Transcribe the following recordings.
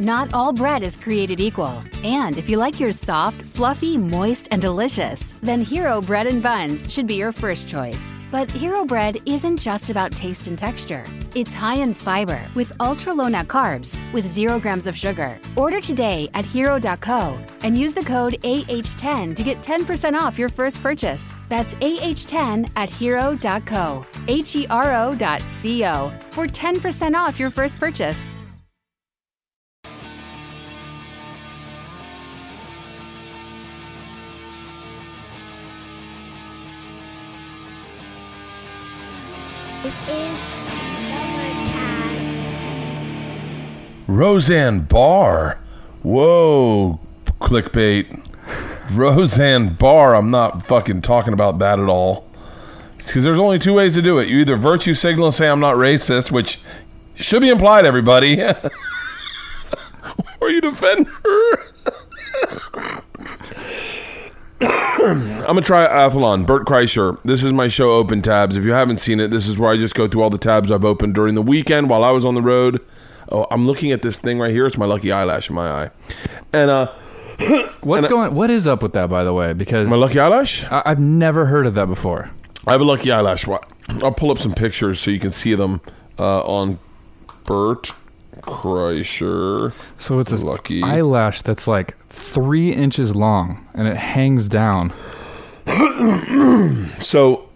Not all bread is created equal. And if you like yours soft, fluffy, moist, and delicious, then Hero Bread and Buns should be your first choice. But Hero Bread isn't just about taste and texture. It's high in fiber with ultra low net carbs with zero grams of sugar. Order today at hero.co and use the code AH10 to get 10% off your first purchase. That's AH10 at hero.co, H E R O dot C O for 10% off your first purchase. Roseanne Barr. Whoa, clickbait. Roseanne Barr. I'm not fucking talking about that at all. Because there's only two ways to do it. You either virtue signal and say I'm not racist, which should be implied, everybody, or you defend her. I'm a triathlon. Bert Kreischer. This is my show, Open Tabs. If you haven't seen it, this is where I just go through all the tabs I've opened during the weekend while I was on the road. Oh, I'm looking at this thing right here. It's my lucky eyelash in my eye. And uh, What's And going? What is up with that, by the way? Because my lucky eyelash. I, I've never heard of that before. I have a lucky eyelash. I'll pull up some pictures so you can see them uh, on Bert Kreischer. So it's this Lucky. eyelash that's like three inches long and it hangs down. So,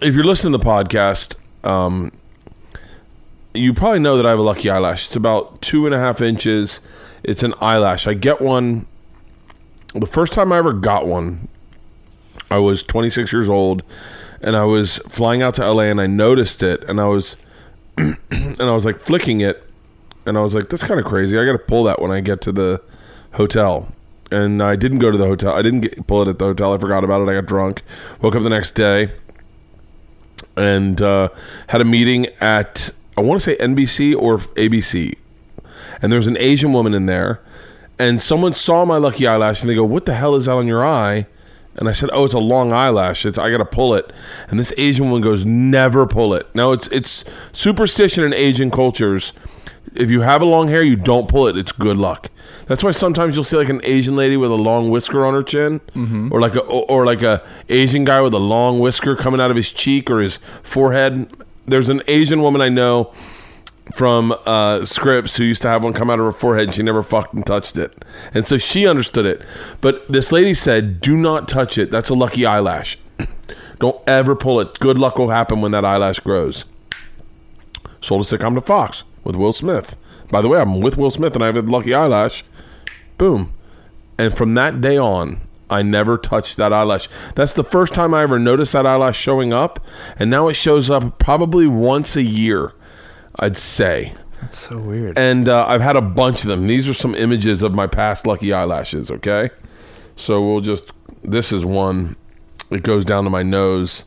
if you're listening to the podcast, um, you probably know that I have a lucky eyelash. It's about two and a half inches. It's an eyelash. I get one. The first time I ever got one, I was 26 years old, and I was flying out to LA, and I noticed it, and I was, and I was like flicking it, and I was like, "That's kind of crazy. I got to pull that when I get to the hotel." And I didn't go to the hotel. I didn't get, pull it at the hotel. I forgot about it. I got drunk. Woke up the next day, and uh, had a meeting at I want to say NBC or ABC, and there's an Asian woman in there, and someone saw my lucky eyelash and they go, "What the hell is that on your eye?" And I said, "Oh, it's a long eyelash. It's I got to pull it." And this Asian woman goes, "Never pull it." Now it's it's superstition in Asian cultures. If you have a long hair, you don't pull it. It's good luck. That's why sometimes you'll see like an Asian lady with a long whisker on her chin, mm-hmm. or like a or like a Asian guy with a long whisker coming out of his cheek or his forehead. There's an Asian woman I know from uh, Scripps who used to have one come out of her forehead and she never fucking touched it. And so she understood it. But this lady said, do not touch it. That's a lucky eyelash. Don't ever pull it. Good luck will happen when that eyelash grows. Sold a sitcom to Fox with Will Smith. By the way, I'm with Will Smith and I have a lucky eyelash. Boom. And from that day on, I never touched that eyelash. That's the first time I ever noticed that eyelash showing up. And now it shows up probably once a year, I'd say. That's so weird. And uh, I've had a bunch of them. These are some images of my past lucky eyelashes, okay? So we'll just, this is one. It goes down to my nose.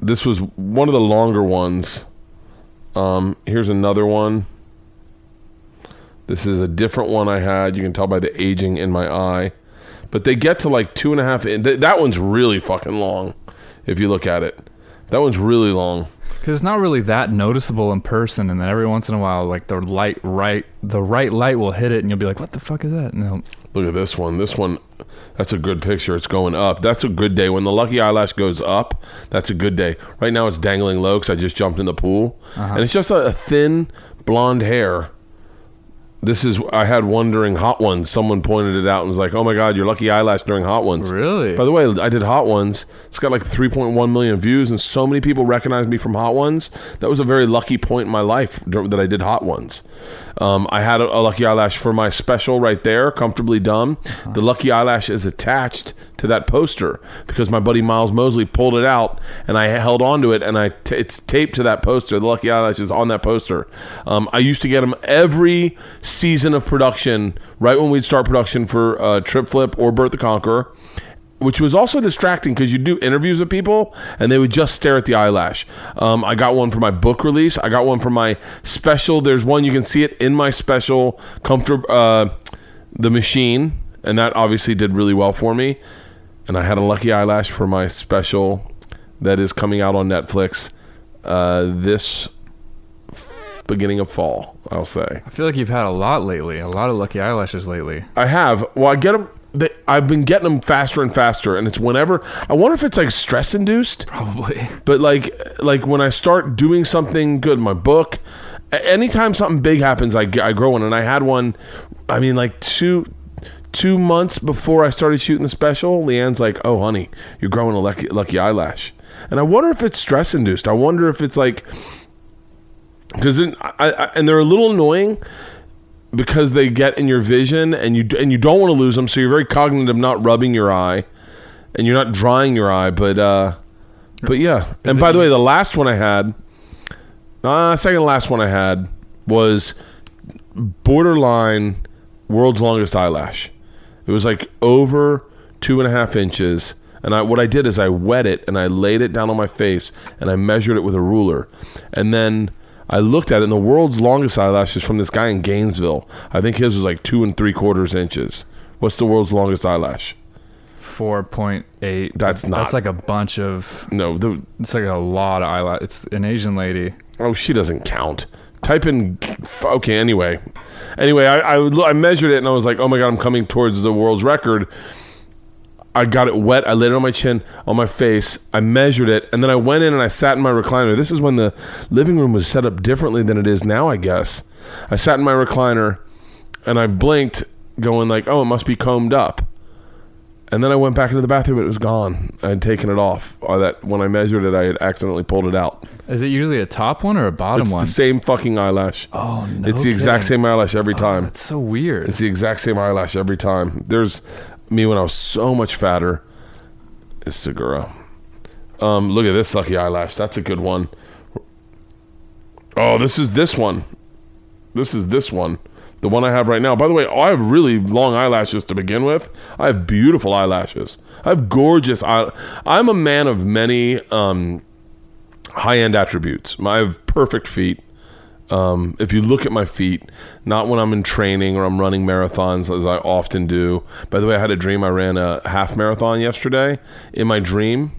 This was one of the longer ones. Um, here's another one. This is a different one I had. You can tell by the aging in my eye. But they get to like two and a half. In- th- that one's really fucking long if you look at it. That one's really long. Because it's not really that noticeable in person, and then every once in a while, like the light right, the right light will hit it, and you'll be like, "What the fuck is that?" They'll- Look at this one. This one, that's a good picture. It's going up. That's a good day. When the lucky eyelash goes up, that's a good day. Right now, it's dangling low because I just jumped in the pool, uh-huh. and it's just a, a thin blonde hair. This is I had one during Hot Ones. Someone pointed it out and was like, "Oh my God, your lucky eyelash during Hot Ones." Really? By the way, I did Hot Ones. It's got like 3.1 million views, and so many people recognized me from Hot Ones. That was a very lucky point in my life that I did Hot Ones. Um, I had a, a lucky eyelash for my special right there, comfortably dumb. The lucky eyelash is attached to that poster because my buddy Miles Mosley pulled it out, and I held onto it, and I t- it's taped to that poster. The lucky eyelash is on that poster. Um, I used to get them every season of production, right when we'd start production for uh, Trip Flip or Bert the Conqueror which was also distracting because you'd do interviews with people and they would just stare at the eyelash. Um, I got one for my book release. I got one for my special. There's one you can see it in my special comfort, uh, the machine, and that obviously did really well for me. And I had a lucky eyelash for my special that is coming out on Netflix uh, this f- beginning of fall. I'll say I feel like you've had a lot lately. A lot of lucky eyelashes lately. I have. Well, I get them. They, I've been getting them faster and faster, and it's whenever. I wonder if it's like stress induced. Probably. But like, like when I start doing something good, my book. Anytime something big happens, I, I grow one, and I had one. I mean, like two two months before I started shooting the special. Leanne's like, "Oh, honey, you're growing a lucky lucky eyelash," and I wonder if it's stress induced. I wonder if it's like because I, I, and they're a little annoying because they get in your vision and you and you don't want to lose them so you're very cognizant of not rubbing your eye and you're not drying your eye but uh but yeah and by the way the last one i had uh second to last one i had was borderline world's longest eyelash it was like over two and a half inches and I, what I did is I wet it and I laid it down on my face and I measured it with a ruler. And then I looked at it, and the world's longest eyelash is from this guy in Gainesville. I think his was like two and three quarters inches. What's the world's longest eyelash? Four point eight. That's not- That's like a bunch of. No, the It's like a lot of eyelash. It's an Asian lady. oh, she doesn't count. Type in. Okay, anyway, anyway, I, I I measured it and I was like, oh my god, I'm coming towards the world's record. I got it wet. I laid it on my chin, on my face. I measured it, and then I went in and I sat in my recliner. This is when the living room was set up differently than it is now, I guess. I sat in my recliner, and I blinked, going like, "Oh, it must be combed up." And then I went back into the bathroom. and It was gone. I had taken it off. Or that when I measured it, I had accidentally pulled it out. Is it usually a top one or a bottom It's one? the same fucking eyelash. oh no! it's the exact same eyelash every time. That's so weird. It's the exact same eyelash every time. There's me when I was so much fatter. Is Segura. Um, look at this lucky eyelash. That's a good one. Oh, this is this one. This is this one. The one I have right now. By the way, I have really long eyelashes to begin with. I have beautiful eyelashes. I have gorgeous eye. I'm a man of many um, high-end attributes. I have perfect feet. Um, if you look at my feet, not when I'm in training or I'm running marathons, as I often do. By the way, I had a dream. I ran a half marathon yesterday. In my dream,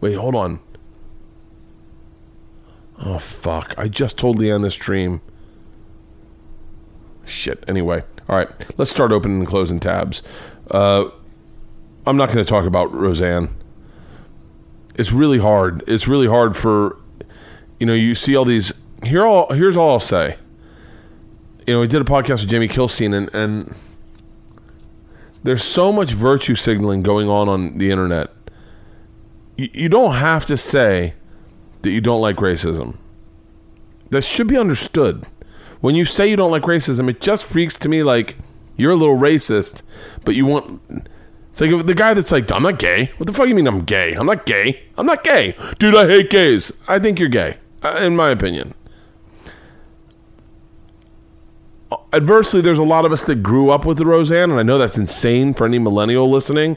wait, hold on. Oh fuck! I just told Leanne this dream. Shit. Anyway, all right. Let's start opening and closing tabs. Uh, I'm not going to talk about Roseanne. It's really hard. It's really hard for you know, you see all these. Here, all here's all I'll say. You know, we did a podcast with Jamie Kilstein, and and there's so much virtue signaling going on on the internet. You, you don't have to say that you don't like racism. That should be understood. When you say you don't like racism, it just freaks to me like you're a little racist, but you want. It's like the guy that's like, I'm not gay. What the fuck you mean I'm gay? I'm not gay. I'm not gay. Dude, I hate gays. I think you're gay, uh, in my opinion. Adversely, there's a lot of us that grew up with Roseanne, and I know that's insane for any millennial listening.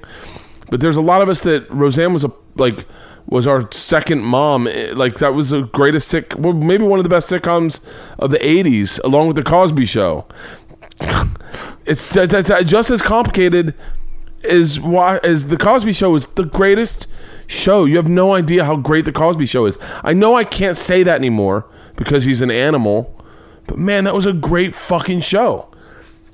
But there's a lot of us that Roseanne was a like was our second mom. Eh, Like that was the greatest sick, well, maybe one of the best sitcoms of the '80s, along with the Cosby Show. It's just as complicated as why as the Cosby Show is the greatest show. You have no idea how great the Cosby Show is. I know I can't say that anymore because he's an animal, but man, that was a great fucking show.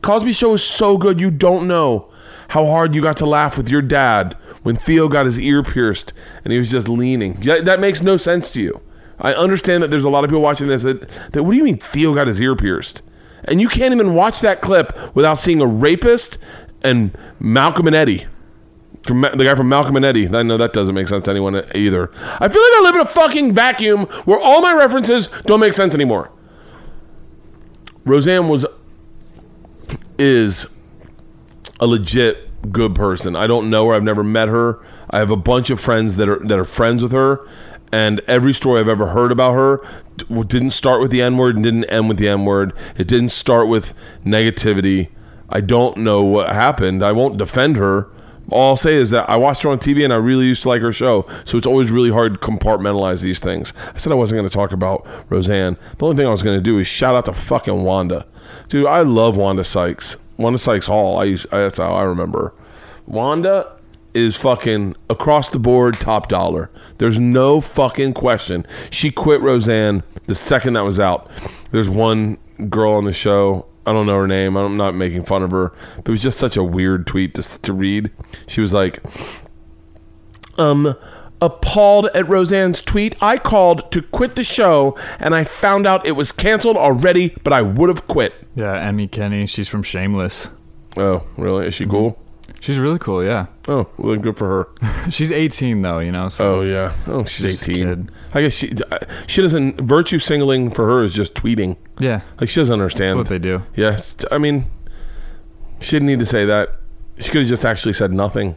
Cosby Show is so good. You don't know how hard you got to laugh with your dad when Theo got his ear pierced and he was just leaning. Yeah, that makes no sense to you. I understand that there's a lot of people watching this that, that what do you mean Theo got his ear pierced? And you can't even watch that clip without seeing a rapist and Malcolm and Eddie. From the guy from Malcolm and Eddie. I know that doesn't make sense to anyone either. I feel like I live in a fucking vacuum where all my references don't make sense anymore. Roseanne was is a legit good person. I don't know her. I've never met her. I have a bunch of friends that are that are friends with her, and every story I've ever heard about her didn't start with the N word and didn't end with the N word. It didn't start with negativity. I don't know what happened. I won't defend her. All I'll say is that I watched her on TV and I really used to like her show. So it's always really hard to compartmentalize these things. I said I wasn't going to talk about Roseanne. The only thing I was going to do is shout out to fucking Wanda. Dude, I love Wanda Sykes. Wanda Sykes Hall. I used, that's how I remember. Wanda is fucking across the board top dollar. There's no fucking question. She quit Roseanne the second that was out. There's one girl on the show. I don't know her name. I'm not making fun of her, but it was just such a weird tweet to, to read. She was like, um, appalled at Roseanne's tweet. I called to quit the show and I found out it was canceled already, but I would have quit. Yeah, Emmy Kenney. She's from Shameless. Oh, really? Is she mm-hmm. cool? She's really cool. Yeah, Oh, well, then good for her. she's 18 though. You know. So Oh yeah. Oh, she's She's 18. I guess she uh, she doesn't virtue singling for her is just tweeting. yeah, Like she doesn't that's understand. what they do. yes. I mean, she didn't need to say that. She could have just actually said nothing.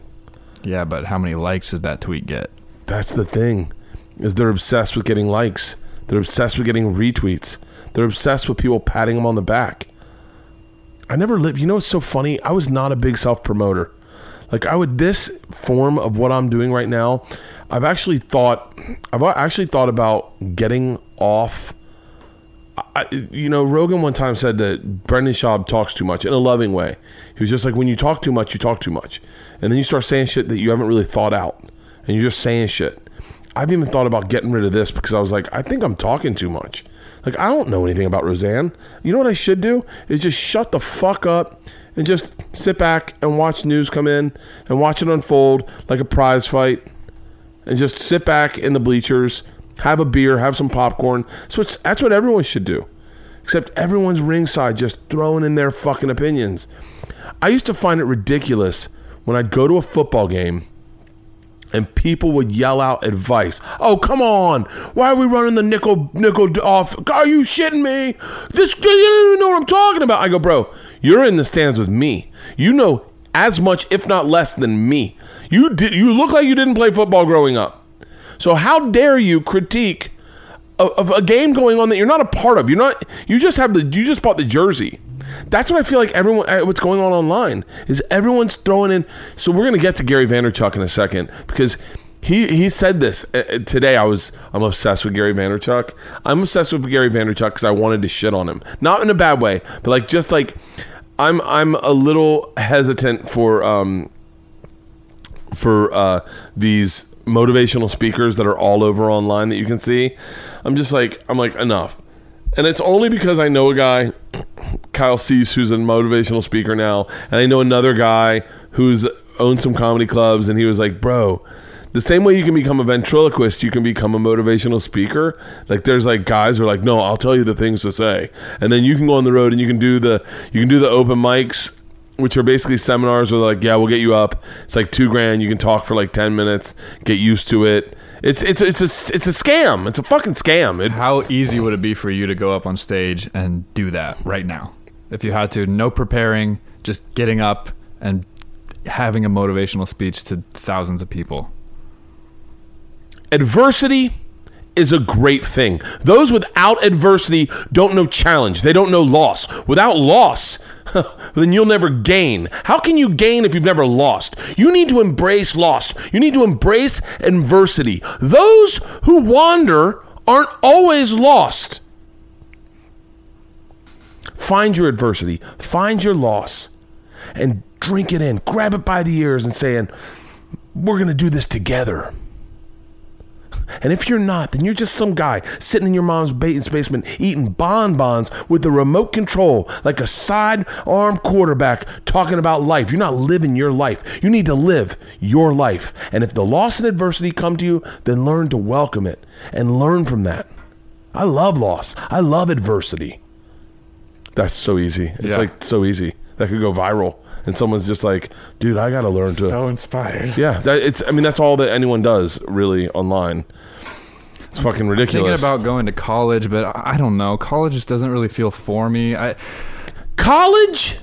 Yeah, but how many likes did that tweet get? That's the thing. Is they're obsessed with getting likes. They're obsessed with getting retweets. They're obsessed with people patting them on the back. I never lived. You know what's so funny? I was not a big self promoter. Like I would this form of what I'm doing right now. I've actually thought. I've actually thought about getting off. I, you know, Rogan one time said that Brendan Schaub talks too much in a loving way. He was just like, when you talk too much, you talk too much, and then you start saying shit that you haven't really thought out, and you're just saying shit. I've even thought about getting rid of this because I was like, I think I'm talking too much. Like I don't know anything about Roseanne. You know what I should do is just shut the fuck up and just sit back and watch news come in and watch it unfold like a prize fight and just sit back in the bleachers, have a beer, have some popcorn. So that's what everyone should do. Except everyone's ringside just throwing in their fucking opinions. I used to find it ridiculous when I'd go to a football game and people would yell out advice. Oh, come on. Why are we running the nickel nickel off? Are you shitting me? This you don't even know what I'm talking about. I go, bro, you're in the stands with me. You know as much, if not less, than me. You did you look like you didn't play football growing up. So how dare you critique of, of a game going on that you're not a part of? You're not you just have the you just bought the jersey. That's what I feel like everyone uh, what's going on online is everyone's throwing in so we're going to get to Gary Vaynerchuk in a second because he he said this uh, today I was I'm obsessed with Gary Vaynerchuk. I'm obsessed with Gary Vaynerchuk cuz I wanted to shit on him. Not in a bad way, but like just like I'm I'm a little hesitant for um for uh, these motivational speakers that are all over online that you can see. I'm just like, I'm like, enough. And it's only because I know a guy, Kyle Cease, who's a motivational speaker now, and I know another guy who's owned some comedy clubs, and he was like, bro, the same way you can become a ventriloquist, you can become a motivational speaker. Like there's like guys who are like, no, I'll tell you the things to say, and then you can go on the road and you can do the you can do the open mics which are basically seminars where they're like, yeah, we'll get you up. It's like two grand. You can talk for like ten minutes. Get used to it. It's it's it's a it's a scam. It's a fucking scam. It, How easy would it be for you to go up on stage and do that right now? If you had to, no preparing, just getting up and having a motivational speech to thousands of people. adversity is a great thing. Those without adversity don't know challenge. They don't know loss. Without loss, then you'll never gain. How can you gain if you've never lost? You need to embrace loss. You need to embrace adversity. Those who wander aren't always lost. Find your adversity, find your loss, and drink it in. Grab it by the ears and saying, We're going to do this together. And if you're not, then you're just some guy sitting in your mom's basement eating bonbons with the remote control like a sidearm quarterback talking about life. You're not living your life. You need to live your life. And if the loss and adversity come to you, then learn to welcome it and learn from that. I love loss. I love adversity. That's so easy. It's Yeah. like so easy. That could go viral. And someone's just like, dude, I got to learn to. So inspired. Yeah, that, it's. I mean, that's all that anyone does really online. It's fucking ridiculous. Thinking about going to college, but I I don't know. College just doesn't really feel for me. I college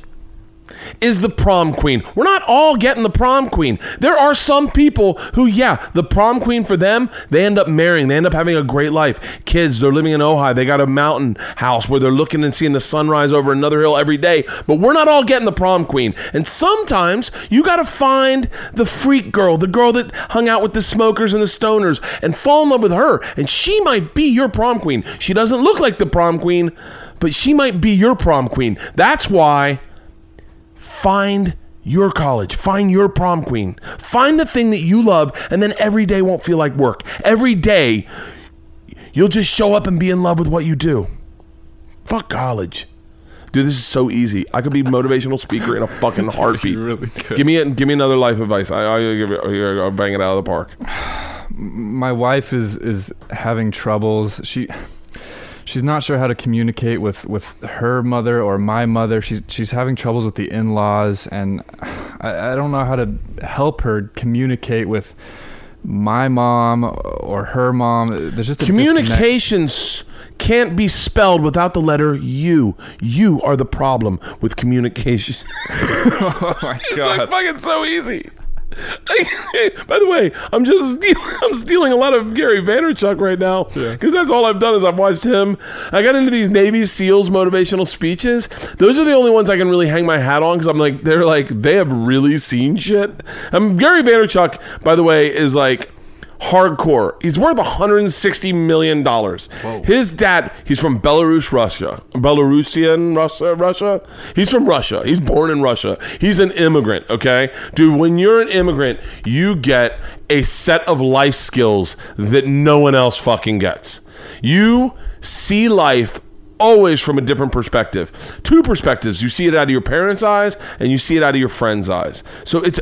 is the prom queen. We're not all getting the prom queen. There are some people who, yeah, the prom queen for them, they end up marrying. They end up having a great life. Kids, they're living in Ojai. They got a mountain house where they're looking and seeing the sunrise over another hill every day. But we're not all getting the prom queen. And sometimes you got to find the freak girl, the girl that hung out with the smokers and the stoners, and fall in love with her. And she might be your prom queen. She doesn't look like the prom queen, but she might be your prom queen. That's why find your college, find your prom queen, find the thing that you love, and then every day won't feel like work. Every day, you'll just show up and be in love with what you do. Fuck college. Dude, this is so easy. I could be motivational speaker in a fucking heartbeat. really could. Give me it. Give me another life advice. I, I'll give it. I'll bang it out of the park. my wife is is having troubles. She she's not sure how to communicate with with her mother or my mother. She's she's having troubles with the in-laws, and I, I don't know how to help her communicate with my mom or her mom. There's just. Communications can't be spelled without the letter U. You are the problem with communication. Oh my god! It's like fucking so easy. By the way, I'm just stealing, I'm stealing a lot of Gary Vaynerchuk right now because that's all I've done is I've watched him. I got into these Navy SEALs motivational speeches. Those are the only ones I can really hang my hat on because I'm like they're like they have really seen shit. Um, Gary Vaynerchuk, by the way, is like hardcore. He's worth 160 million dollars. His dad, he's from Belarus, Russia. Belarusian Russia, Russia. He's from Russia. He's born in Russia. He's an immigrant, okay? Dude, when you're an immigrant, you get a set of life skills that no one else fucking gets. You see life always from a different perspective. Two perspectives. You see it out of your parents' eyes and you see it out of your friends' eyes. So it's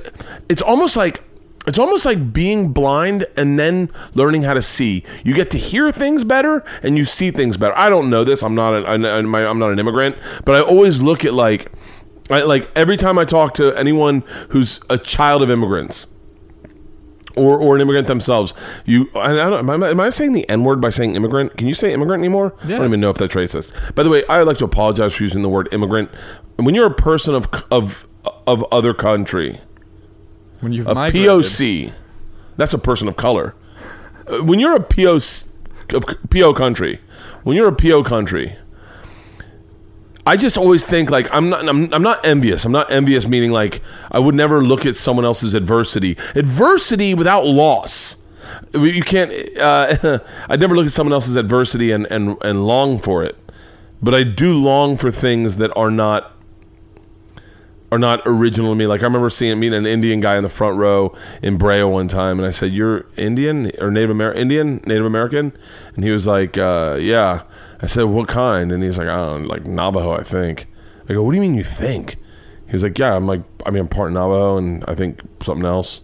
it's almost like it's almost like being blind and then learning how to see. You get to hear things better and you see things better. I don't know this. I'm not an, I'm I'm not an immigrant, but I always look at like I, like every time I talk to anyone who's a child of immigrants or, or an immigrant themselves, you I, I don't, am, I, am I saying the N word by saying immigrant? Can you say immigrant anymore? I don't even know if that's racist. By the way, I would like to apologize for using the word immigrant. When you're a person of of of other country, When you've a migrated, POC. That's a person of color. Uh, When you're a POC of PO country, when you're a PO country, I just always think like I'm not I'm, I'm not envious. I'm not envious meaning like I would never look at someone else's adversity. Adversity without loss. You can't. Uh, I'd never look at someone else's adversity and, and and long for it, but I do long for things that are not are not original to me. Like I remember seeing meeting an Indian guy in the front row in Brea one time, and I said, "You're Indian or Native American? Indian, Native American?" And he was like, uh, "Yeah." I said, "What kind?" And he's like, "I don't know, like Navajo, I think." I go, "What do you mean you think?" He was like, "Yeah." I'm like, "I mean, I'm part Navajo, and I think something else."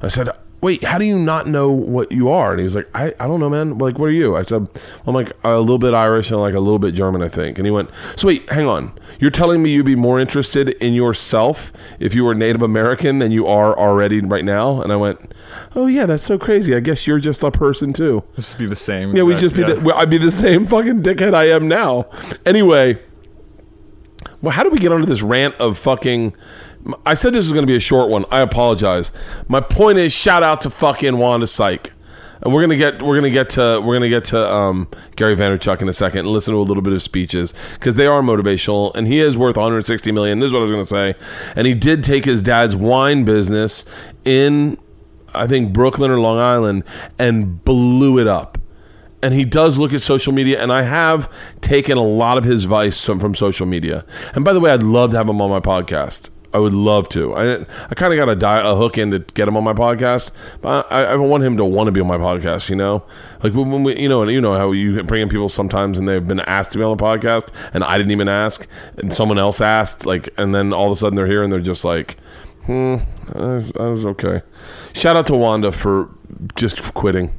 I said, "Wait, how do you not know what you are?" And he was like, "I, I don't know, man. Like, what are you?" I said, "I'm like a little bit Irish and like a little bit German, I think." And he went, "So wait, hang on. You're telling me you'd be more interested in yourself if you were Native American than you are already right now?" And I went, "Oh yeah, that's so crazy. I guess you're just a person too." Just be the same. Yeah, we just be yeah. the, I'd be the same fucking dickhead I am now. Anyway, well, how did we get onto this rant of fucking? I said this was going to be a short one. I apologize. My point is, shout out to fucking Wanda Syke. And we're gonna get we're gonna get to we're gonna get to um, Gary Vaynerchuk in a second and listen to a little bit of speeches because they are motivational and he is worth 160 million. This is what I was gonna say. And he did take his dad's wine business in I think Brooklyn or Long Island and blew it up and he does look at social media and i have taken a lot of his advice from, from social media and by the way i'd love to have him on my podcast i would love to. I, I kind of got a, hook in to get him on my podcast but I, I want him to want to be on my podcast you know? Like when, we, you know and you know how you bring in people sometimes and they've been asked to be on the podcast and i didn't even ask and someone else asked like and then all of a sudden they're here and they're just like hmm that was okay. Shout out to wanda for just quitting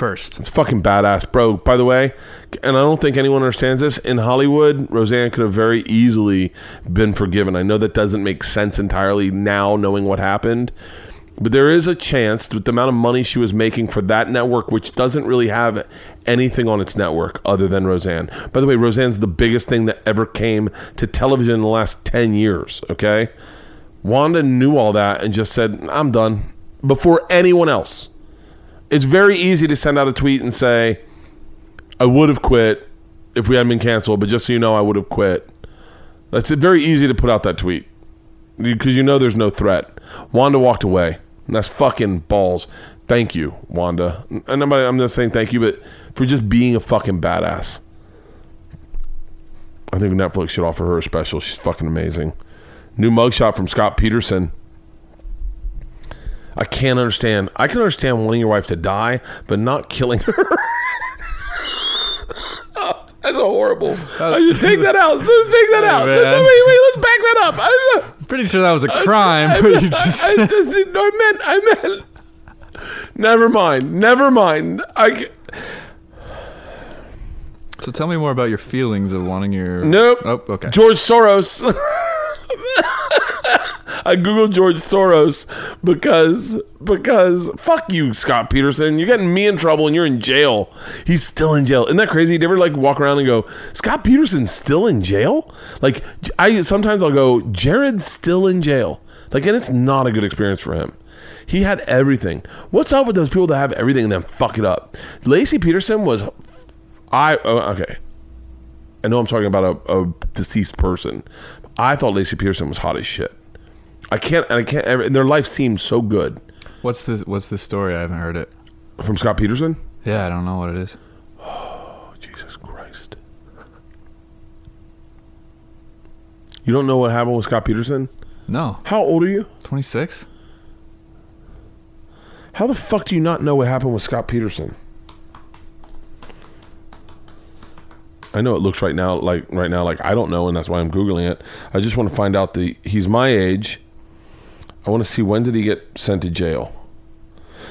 first. it's fucking badass, bro. By the way, and I don't think anyone understands this. In Hollywood, Roseanne could have very easily been forgiven. I know that doesn't make sense entirely now, knowing what happened. But there is a chance with the amount of money she was making for that network, which doesn't really have anything on its network other than Roseanne. By the way, Roseanne's the biggest thing that ever came to television in the last 10 years, okay? Wanda knew all that and just said, I'm done before anyone else it's very easy to send out a tweet and say, I would have quit if we hadn't been canceled, but just so you know, I would have quit. That's very easy to put out that tweet because you know there's no threat. Wanda walked away, and that's fucking balls. Thank you, Wanda. And I'm, I'm just saying thank you, but for just being a fucking badass. I think Netflix should offer her a special. She's fucking amazing. New mugshot from Scott Peterson. I can't understand. I can understand wanting your wife to die, but not killing her. Oh, That's a horrible. Uh, I should take that out. Let's take that out. Let's, wait, wait, let's back that up. I, uh, am Pretty sure that was a crime. I, but you just, I, just- no, I meant, I meant. Never mind. Never mind. I. so tell me more about your feelings of wanting your. Nope. Oh, okay. George Soros. I googled George Soros because because fuck you, Scott Peterson. You're getting me in trouble and you're in jail. He's still in jail. Isn't that crazy? You ever like walk around and go, Scott Peterson's still in jail? Like I sometimes I'll go, Jared's still in jail. Like and it's not a good experience for him. He had everything. What's up with those people that have everything and then fuck it up? Laci Peterson was I oh, okay. I know I'm talking about a, a deceased person. I thought Laci Peterson was hot as shit. I can't, I can't. And their life seems so good. What's the What's the story? I haven't heard it. From Scott Peterson. Yeah, I don't know what it is. Oh, Jesus Christ! You don't know what happened with Scott Peterson? No, How old are you? 26. How the fuck do you not know what happened with Scott Peterson? I know it looks right now like right now like I don't know and that's why I'm googling it. I just want to find out the he's my age. I want to see when did he get sent to jail.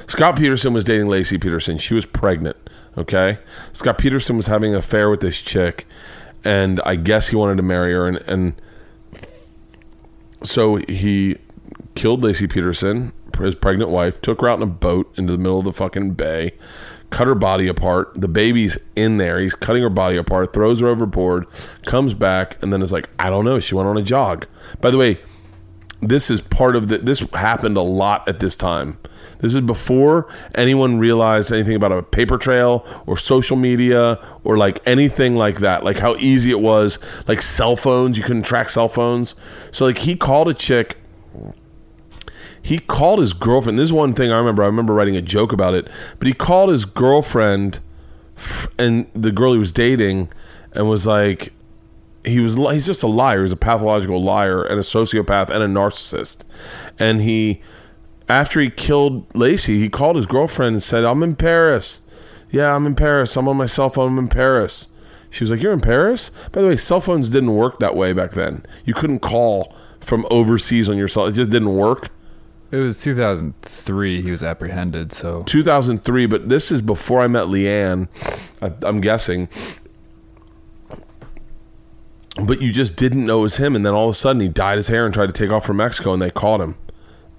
Scott Peterson was dating Laci Peterson. She was pregnant, okay? Scott Peterson was having an affair with this chick and I guess he wanted to marry her and and so he killed Laci Peterson, his pregnant wife, took her out in a boat into the middle of the fucking bay, cut her body apart. The baby's in there. He's cutting her body apart, throws her overboard, comes back, and then is like, I don't know. She went on a jog. By the way, this is part of the. This happened a lot at this time. This is before anyone realized anything about a paper trail or social media or like anything like that. Like how easy it was. Like cell phones, you couldn't track cell phones. So like he called a chick he called his girlfriend. This is one thing I remember. I remember writing a joke about it, but he called his girlfriend and the girl he was dating, and was like, he was he's just a liar. He's a pathological liar and a sociopath and a narcissist. And he, after he killed Laci, he called his girlfriend and said, "I'm in Paris. Yeah, I'm in Paris. I'm on my cell phone. I'm in Paris." She was like, "You're in Paris?" By the way, cell phones didn't work that way back then. You couldn't call from overseas on your cell. It just didn't work. It was 2003. He was apprehended. So 2003, but this is before I met Leanne, I, I'm guessing. But you just didn't know it was him, and then all of a sudden he dyed his hair and tried to take off from Mexico, and they caught him.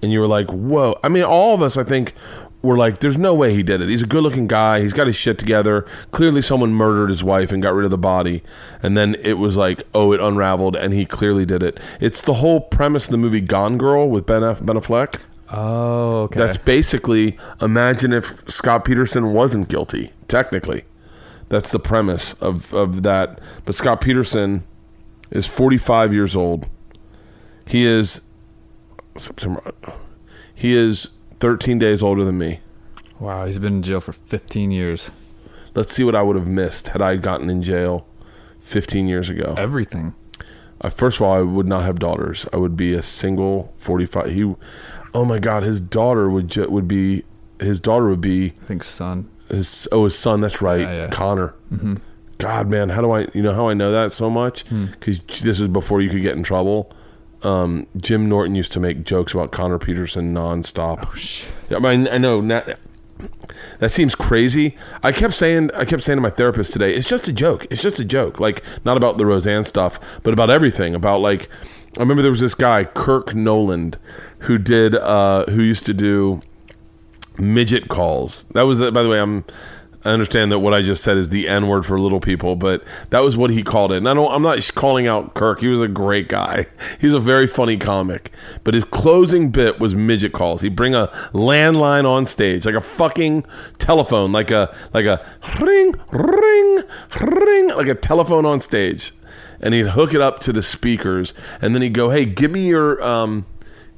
And you were like, "Whoa!" I mean, all of us, I think, were like, "There's no way he did it. He's a good-looking guy. He's got his shit together. Clearly, someone murdered his wife and got rid of the body." And then it was like, "Oh, it unraveled, and he clearly did it." It's the whole premise of the movie Gone Girl with Ben, Aff- ben Affleck. oh, okay. That's basically imagine if Scott Peterson wasn't guilty, technically. That's the premise of, of that. But Scott Peterson is 45 years old. He is September. He is 13 days older than me. wow. He's been in jail for 15 years. Let's see what I would have missed had I gotten in jail 15 years ago. Everything. Uh, first of all, I would not have daughters. I would be a single 45. He, oh my God, his daughter would ju- would be his daughter would be I think son. His oh, his son. That's right, Yeah, yeah. Connor. God, man, how do I? You know how I know that so much? Because this is before you could get in trouble. Um, Jim Norton used to make jokes about Connor Peterson nonstop. Oh shit. I mean, I know na- that seems crazy. I kept saying, I kept saying to my therapist today, it's just a joke. It's just a joke. Like not about the Roseanne stuff, but about everything. About like, I remember there was this guy Kirk Noland who did, uh, who used to do midget calls. That was, by the way, I'm. I understand that what I just said is the N word for little people, but that was what he called it. And I don't, I'm not calling out Kirk. He was a great guy. He's a very funny comic. But his closing bit was midget calls. He'd bring a landline on stage, like a fucking telephone, like a like a ring, ring, ring, like a telephone on stage. And he'd hook it up to the speakers, and then he'd go, "Hey, give me your um,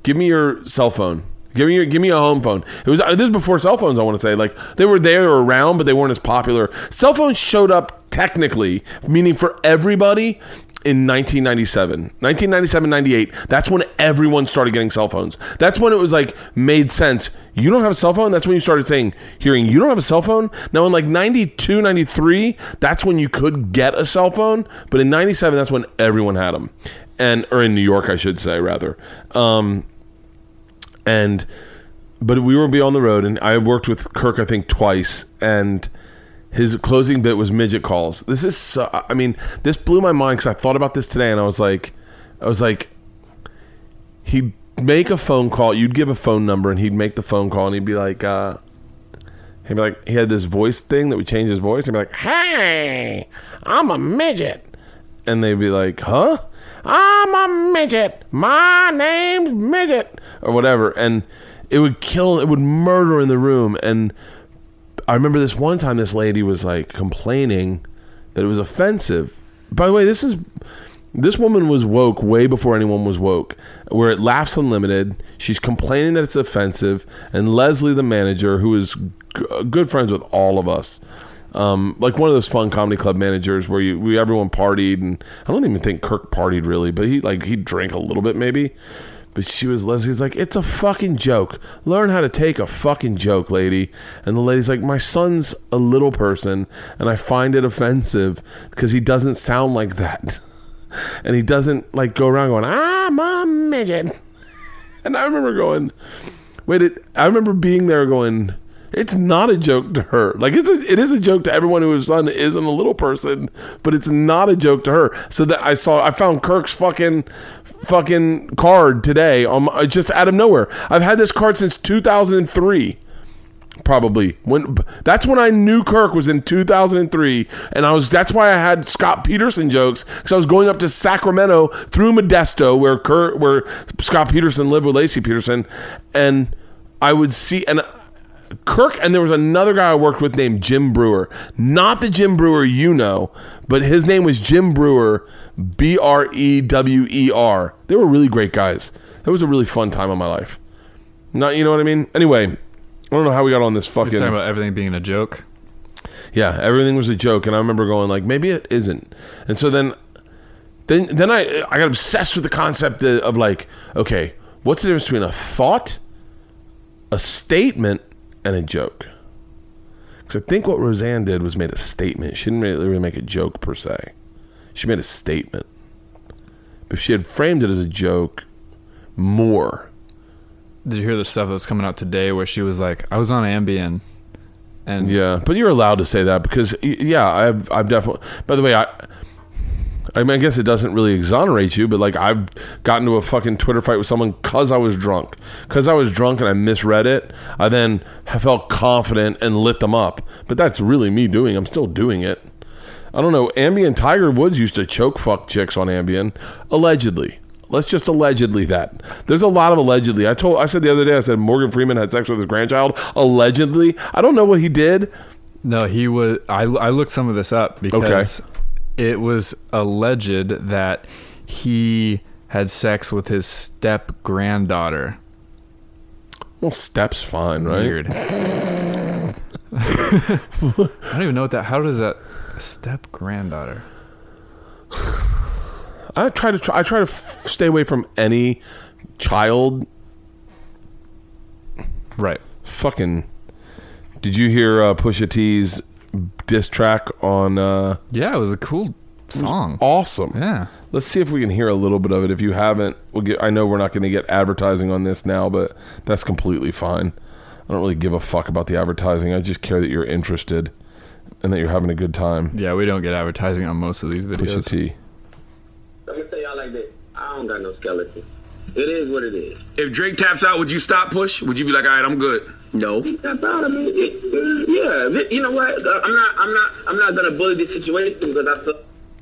give me your cell phone." Give me give me a home phone. It was this is before cell phones. I want to say like they were there or around, but they weren't as popular. Cell phones showed up technically, meaning for everybody, in 1997 1997 98 that's when everyone started getting cell phones that's when it was like made sense you don't have a cell phone that's when you started saying hearing you don't have a cell phone now in like 92 93 that's when you could get a cell phone but in 97 that's when everyone had them and or in new york i should say rather um and but we were be on the road and i worked with kirk i think twice and his closing bit was midget calls. This is, so, I mean, this blew my mind because I thought about this today and I was like, I was like, he'd make a phone call. You'd give a phone number and he'd make the phone call and he'd be like, uh, he'd be like, he had this voice thing that would change his voice. He'd be like, hey, I'm a midget. And they'd be like, huh? I'm a midget. My name's midget. Or whatever. And it would kill, it would murder in the room. And, I remember this one time this lady was like complaining that it was offensive. By the way, this is this woman was woke way before anyone was woke. We're at Laughs Unlimited. She's complaining that it's offensive, and Leslie, the manager, who is g- good friends with all of us, um, like one of those fun comedy club managers where you we everyone partied, and I don't even think Kirk partied really, but he like he drank a little bit maybe. But she was Leslie's like, it's a fucking joke. Learn how to take a fucking joke, lady. And the lady's like, my son's a little person, and I find it offensive because he doesn't sound like that, and he doesn't like go around going, I'm a midget. And I remember going, wait, it, I remember being there going, it's not a joke to her. Like it's a, it is a joke to everyone whose son isn't a little person, but it's not a joke to her. So that I saw, I found Kirk's fucking fucking card today on my, just out of nowhere. I've had this card since 2003 probably when that's when I knew Kirk was in 2003 and I was that's why I had Scott Peterson jokes cuz I was going up to Sacramento through Modesto where Kirk where Scott Peterson lived with Laci Peterson and I would see and Kirk and there was another guy I worked with named Jim Brewer not the Jim Brewer you know but his name was Jim Brewer B R E W E R they were really great guys that was a really fun time of my life not you know what I mean anyway I don't know how we got on this You're fucking. talking about everything being a joke. yeah, everything was a joke, and I remember going like, maybe it isn't. And so then, then, then I I got obsessed with the concept of, of like, okay, what's the difference between a thought, a statement, and a joke? Because I think what Roseanne did was made a statement. She didn't really, make a joke per se. She made a statement. But if she had framed it as a joke, more. Did you hear the stuff that was coming out today where she was like, I was on Ambien and Yeah, but you're allowed to say that because yeah, I've I've definitely. By the way, I. I mean, I guess it doesn't really exonerate you, but like I've gotten to a fucking Twitter fight with someone because I was drunk. Because I was drunk and I misread it, I then felt confident and lit them up. But that's really me doing. I'm still doing it. I don't know. Ambien Tiger Woods used to choke fuck chicks on Ambien, allegedly. Let's just allegedly that. There's a lot of allegedly. I told I said the other day I said Morgan Freeman had sex with his grandchild allegedly. I don't know what he did. No, he was. I, I looked some of this up because it was alleged that he had sex with his step granddaughter. Well, steps fine, right? Weird. I don't even know what that. How does that step granddaughter? I try to try, I try to f- stay away from any child Right. fucking. Did you hear uh, Pusha T's diss track on? Uh, Yeah, it was a cool song. awesome. Yeah. Let's see if we can hear a little bit of it. If you haven't, we'll get. I know we're not going to get advertising on this now, but that's completely fine. I don't really give a fuck about the advertising. I just care that you're interested and that you're having a good time. Yeah, we don't get advertising on most of these Pusha videos. T. Let me tell y'all like this. I don't got no skeleton. It is what it is. If Drake taps out, would you stop push? Would you be like, all right, I'm good? No. That's all. I mean, it, it- yeah. It- You know what? Uh, I'm not. I'm not. I'm not gonna bully the situation because I feel.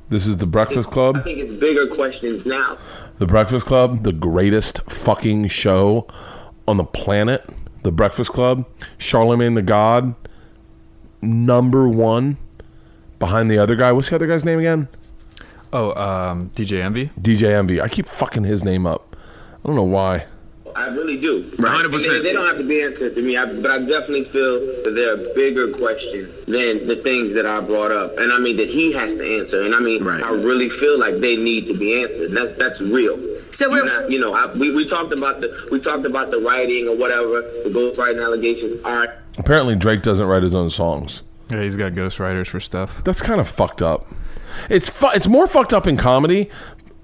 This is the Breakfast Club. I think it's bigger questions now. The Breakfast Club, the greatest fucking show on the planet. The Breakfast Club, Charlemagne the God, number one behind the other guy. What's the other guy's name again? Oh, um, DJ Envy. DJ Envy. I keep fucking his name up. I don't know why. I really do. Right. And They, they don't have to be answered to me, I, but I definitely feel that they're a bigger question than the things that I brought up. And I mean that he has to answer. And I mean, Right. I really feel like they need to be answered. That's that's real. So you we're- know, you know I, we, we talked about the we talked about the writing or whatever, the ghostwriting allegations. are. Apparently, Drake doesn't write his own songs. Yeah, he's got ghostwriters for stuff. That's kind of fucked up. It's fu- it's more fucked up in comedy.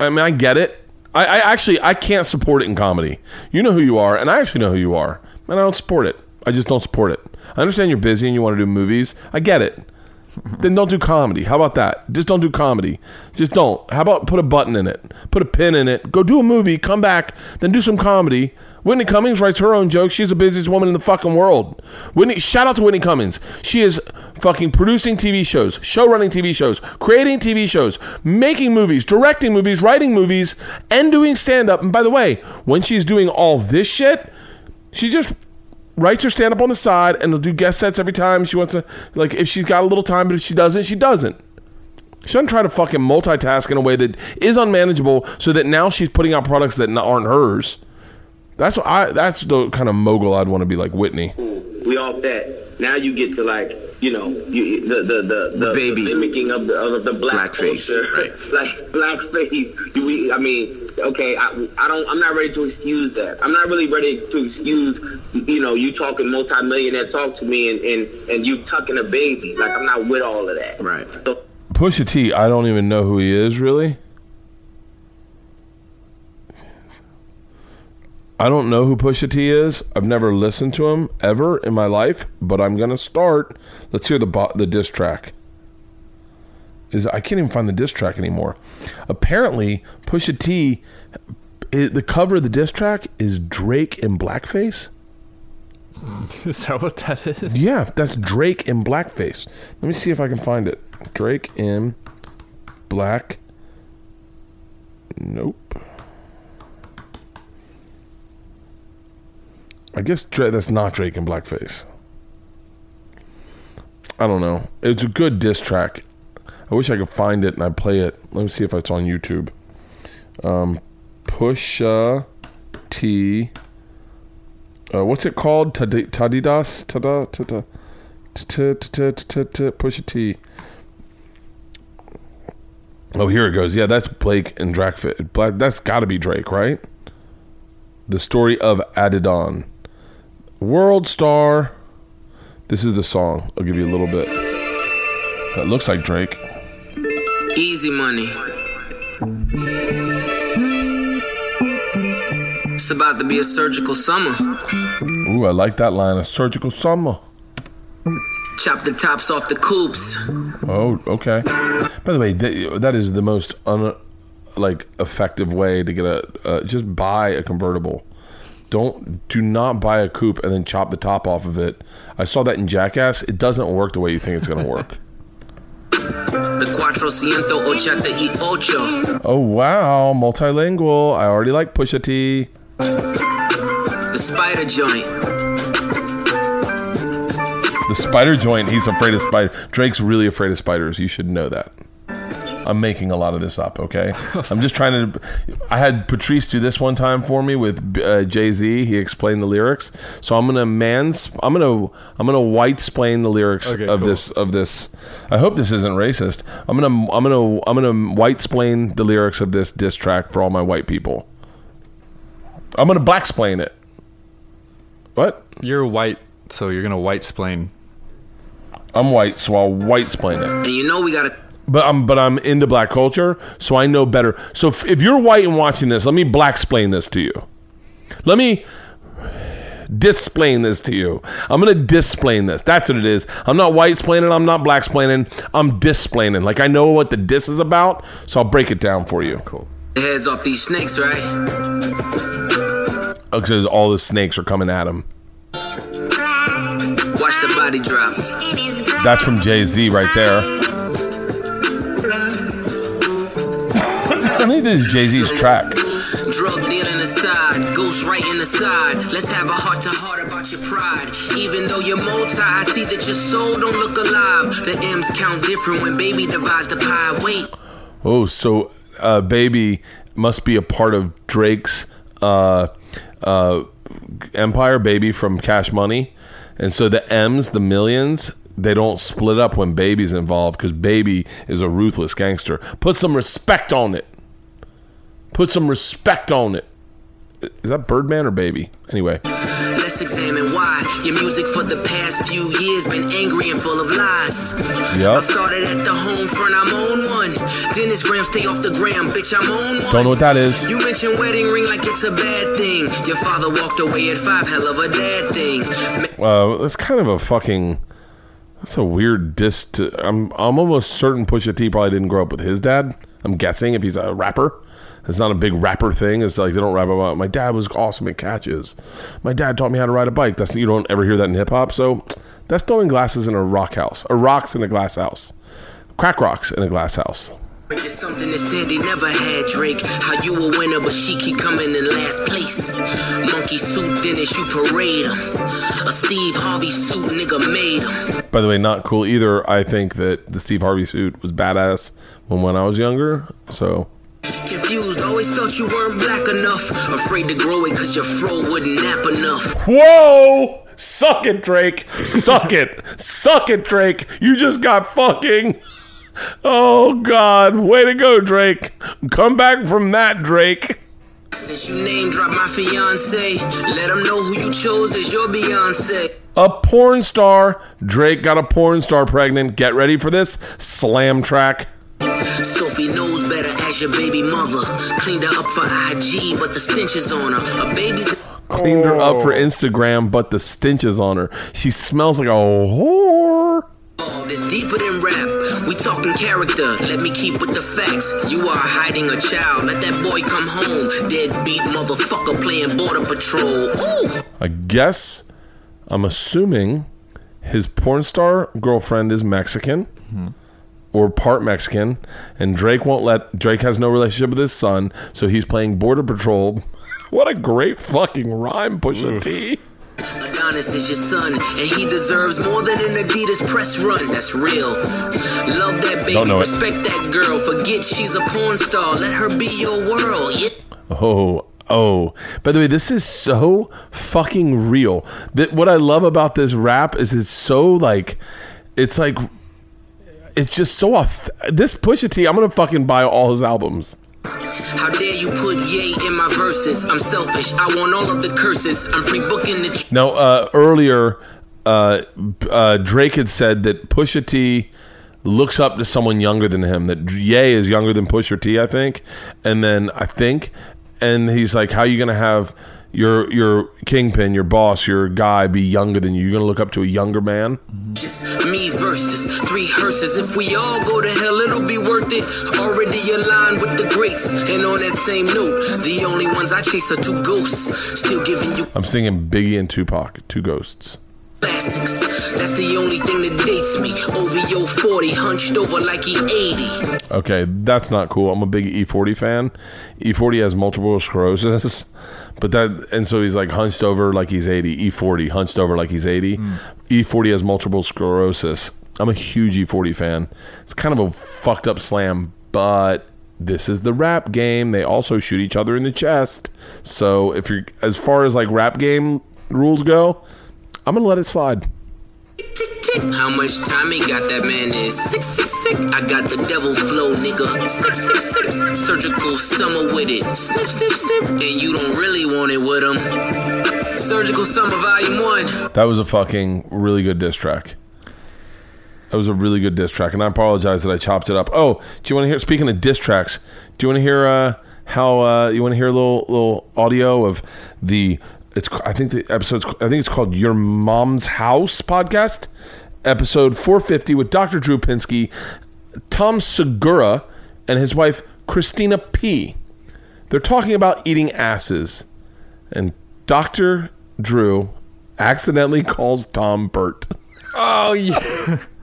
I mean, I get it. I, I actually I can't support it in comedy. You know who you are, and I actually know who you are, and I don't support it. I just don't support it. I understand you're busy and you want to do movies. I get it. then don't do comedy. How about that? Just don't do comedy. Just don't. How about put a button in it? Put a pin in it. Go do a movie. Come back. Then do some comedy. Whitney Cummings writes her own jokes. She's the busiest woman in the fucking world. Whitney, shout out to Whitney Cummings. She is fucking producing TV shows, show running TV shows, creating TV shows, making movies, directing movies, writing movies, and doing stand up. And by the way, when she's doing all this shit, she just writes her stand up on the side and will do guest sets every time she wants to. Like, if she's got a little time, but if she doesn't, she doesn't. She doesn't try to fucking multitask in a way that is unmanageable so that now she's putting out products that aren't hers. That's what I. That's the kind of mogul I'd want to be like Whitney. We off that. Now you get to like, you know, you, the the the the, baby. the mimicking of the of the black Blackface, culture, right. like blackface. You- We, I mean, okay, I, I don't, I'm not ready to excuse that. I'm not really ready to excuse, you know, you talking multi-millionaire talk to me and and and you tucking a baby. Like I'm not with all of that. Right. So, Pusha T, I don't even know who he is really. I don't know who Pusha T is. I've never listened to him ever in my life, but I'm gonna start. Let's hear the bo- the diss track. Is I can't even find the diss track anymore. Apparently, Pusha T, i the cover of the diss track is Drake in blackface. Is that what that is? Yeah, that's Drake in blackface. Let me see if I can find it. Drake in black. Nope. I guess Dra- that's not Drake in blackface. I don't know. It's a good diss track. I wish I could find it and I play it. Let me see if it's on YouTube. Um, Pusha T. Uh, what's it called? Tadidas? Tada? Tada? Pusha T. Oh, here it goes. Yeah, that's Blake and Drake. That's got to be Drake, right? The story of Adidon. World Star. This is the song. I'll give you a little bit. That looks like Drake. Easy money. It's about to be a surgical summer. Ooh, I like that line. A surgical summer. Chop the tops off the coops. Oh, okay. By the way, that is the most un like effective way to get a uh, just buy a convertible. Don't do not buy a coupe and then chop the top off of it. I saw that in Jackass. It doesn't work the way you think it's going to work. The cuatrocientos ochenta y ocho. oh wow, multilingual. I already like Pusha T. The spider joint. The spider joint. He's afraid of spider. Drake's really afraid of spiders. You should know that. I'm making a lot of this up. Okay, I'm just trying to. I had Patrice do this one time for me with uh, Jay Z. He explained the lyrics, so I'm gonna mans. I'm gonna I'm gonna white splain the lyrics Okay, of cool. this of this. I hope this isn't racist. I'm gonna I'm gonna I'm gonna white splain the lyrics of this diss track for all my white people. I'm gonna black splain it. What? You're white, so you're gonna white splain. I'm white, so I'll white splain it. And you know we gotta But I'm but I'm into black culture, so I know better. So if, if you're white and watching this, let me black explain this to you. Let me displain this to you. I'm gonna displain this. That's what it is. I'm not white splaining. I'm not black splaining. I'm displaining. Like I know what the dis is about, so I'll break it down for you. Cool. heads off these snakes, right? Oh, because all the snakes are coming at him. Watch the body drop. That's from Jay Z right there. I think this is Jay Z's track. Drug dealing aside, ghost writing aside. Let's have a heart to heart about your pride. Even though you're multi, I see that your soul don't look alive. The M's count different when baby divides the pie. Wait. Oh, so uh, baby must be a part of Drake's uh, uh, Empire Baby from Cash Money, and so the M's, the millions, they don't split up when Baby's involved because Baby is a ruthless gangster. Put some respect on it. Put some respect on it. Is that Birdman or Baby? Anyway, Let's examine why your music for the past few years been angry and full of lies. I started at the home front, I'm on one. Dennis Graham, stay off the gram, bitch, I'm on one. Don't know what that is. You mentioned wedding ring like it's a bad thing. Your father walked away at five, hell of a dad thing. Uh, that's kind of a fucking. That's a weird diss. To, I'm I'm almost certain Pusha T probably didn't grow up with his dad. I'm guessing if he's a rapper. It's not a big rapper thing. It's like they don't rap about my dad was awesome at catches. My dad taught me how to ride a bike. That's you don't ever hear that in hip hop. So that's throwing glasses in a rock house, or rocks in a glass house, crack rocks in a glass house. It's something that Sandy never had, Drake. How you a winner, but she keep coming in last place. Monkey suit, Dennis, you parade him. A Steve Harvey suit, nigga made him. By the way, not cool either. I think that the Steve Harvey suit was badass when when I was younger. So Confused, always felt you weren't black enough. Afraid to grow it cause your fro wouldn't nap enough. Whoa! Suck it, Drake. Suck it. Suck it, Drake. You just got fucking. Oh, God. Way to go, Drake. Come back from that, Drake. Since you name drop my fiance, let them know who you chose as your Beyonce. A porn star. Drake got a porn star pregnant. Get ready for this slam track. Sophie knows better as your baby mother. Cleaned her up for IG, but the stench is on her. A baby's Cleaned her up for Instagram, but the stench is on her. She smells like a whore. involved. It's deeper than rap. We talking character. Let me keep with the facts. You are hiding a child. Let that boy come home. Deadbeat motherfucker playing border patrol. Ooh. I guess I'm assuming his porn star girlfriend is Mexican hmm. Or part Mexican, and Drake won't let Drake has no relationship with his son, so he's playing border patrol. What a great fucking rhyme, Pusha T. Adonis is your son, and he deserves more than an Adidas press run. That's real. Love that baby, Don't it. respect that girl. Forget she's a porn star. Let her be your world. Yeah. Oh, oh. By the way, this is so fucking real. That what I love about this rap is it's so like it's like it's just so off this Pusha T, I'm gonna fucking buy all his albums. How dare you put Ye in my verses? I'm selfish. I want all of the curses. I'm pre-booking the. Ch- Now, uh, earlier, uh, uh, Drake had said that Pusha T looks up to someone younger than him. That Ye is younger than Pusha T, I think. And then I think, and he's like, "How you gonna have your your kingpin, your boss, your guy be younger than you? You're gonna look up to a younger man?" Me versus three hearses. If we all go to hell, it'll be worth it. Already aligned with the greats. And on that same note, the only ones I chase are two ghosts. Still giving you I'm singing Biggie and Tupac, two ghosts. Classics. That's the only thing that dates me. OVO 40, hunched over like he 80. Okay, that's not cool. I'm a big E40 fan. E40 has multiple sclerosis, but that and so he's like hunched over like he's 80. E40 hunched over like he's 80. Hmm. E40 has multiple sclerosis. I'm a huge E40 fan. It's kind of a fucked up slam, but this is the rap game. They also shoot each other in the chest. So if you're as far as like rap game rules go, I'm gonna let it slide. Tick, tick. How much time he got that man is sick, sick, sick. I got the devil flow, nigga. Six, six, six. Surgical summer with it. Snip, snip, snip. And you don't really want it with him. Surgical summer volume one. That was a fucking really good diss track. That was a really good diss track, and I apologize that I chopped it up. Oh, do you want to hear? Speaking of diss tracks, do you want to hear uh, how uh, you want to hear a little little audio of the? It's I think the episode's I think it's called Your Mom's House podcast, episode 450 with Dr. Drew Pinsky, Tom Segura, and his wife Christina P. They're talking about eating asses, and Dr. Drew accidentally calls Tom Bert. Oh yeah.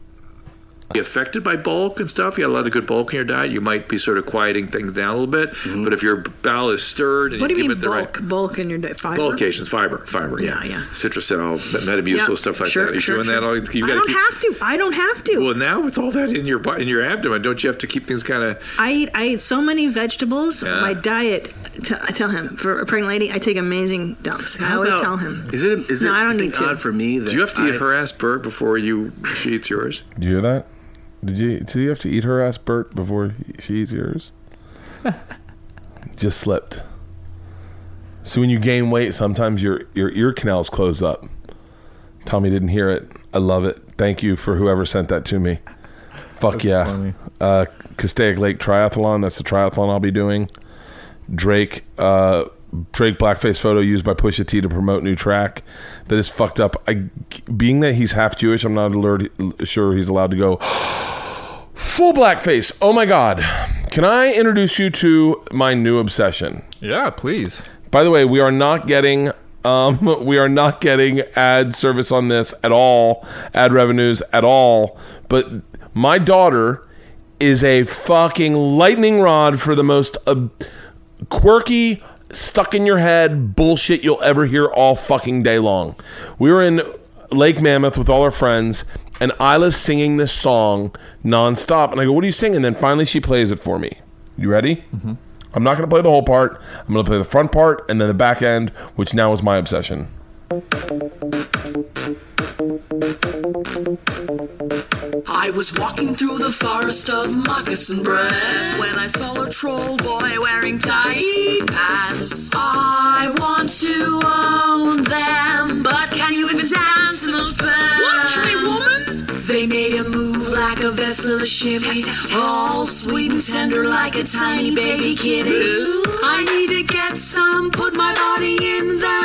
be affected by bulk and stuff. You got a lot of good bulk in your diet. You might be sort of quieting things down a little bit. Mm-hmm. But if your bowel is stirred and What do you you give mean it the bulk? right Bulk in your di- fiber? bulkations, fiber, fiber, yeah, Yeah, yeah. Citrucel, metamucil, Yeah, stuff like sure, that. You're sure, doing sure. that all. You I gotta don't keep, have to. I don't have to. Well, now with all that in your in your abdomen, don't you have to keep things kind of? I eat I eat so many vegetables. Yeah. My diet T- I tell him for a pregnant lady, I take amazing dumps. I How always about- tell him. Is it? Is No, it? I don't you need think to. Odd for me that Do you have to I, harass Bert before you she eats yours? Do you hear that? Did you? Did you have to eat her ass, Bert, before she eats yours? Just slipped. So when you gain weight, sometimes your your ear canals close up. Tommy didn't hear it. I love it. Thank you for whoever sent that to me. Fuck That's yeah. funny. Uh, Castaic Lake Triathlon. That's the triathlon I'll be doing. Drake. Uh, Drake blackface photo used by Pusha T to promote new track. That is fucked up. I, being that he's half Jewish, I'm not alert, sure he's allowed to go full blackface. Oh my god. Can I introduce you to my new obsession? Yeah, please. By the way, we are not getting um, we are not getting ad service on this at all, ad revenues at all. But my daughter is a fucking lightning rod for the most uh, quirky, stuck in your head bullshit you'll ever hear all fucking day long. We were in Lake Mammoth with all our friends, and Ila's singing this song nonstop. And I go, What are you singing? And then finally she plays it for me. You ready? Mm-hmm. I'm not going to play the whole part. I'm going to play the front part and then the back end, which now is my obsession. I was walking through the forest of moccasin bread when I saw a troll boy wearing tight pants. I want to own them, but can you even dance in those pants? Watch me, woman! They made a move like a vessel of shimmy, all sweet and tender like a tiny baby kitty. I need to get some, put my body in them,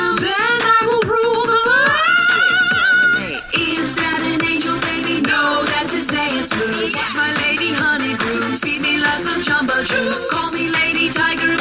Call me lady tiger,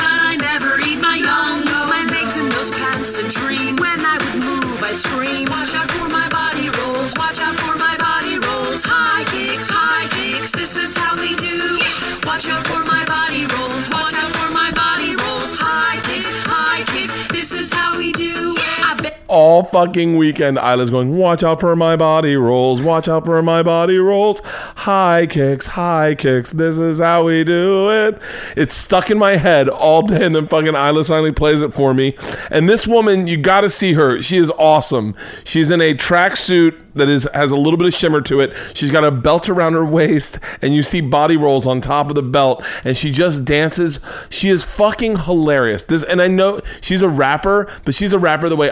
All fucking weekend, Ila's going, Watch out for my body rolls. Watch out for my body rolls. High kicks, high kicks. This is how we do it. It's stuck in my head all day. And then fucking Ila finally plays it for me. And this woman, you got to see her. She is awesome. She's in a tracksuit that is has a little bit of shimmer to it. She's got a belt around her waist, and you see body rolls on top of the belt, and she just dances. She is fucking hilarious. This, and I know she's a rapper, but she's a rapper the way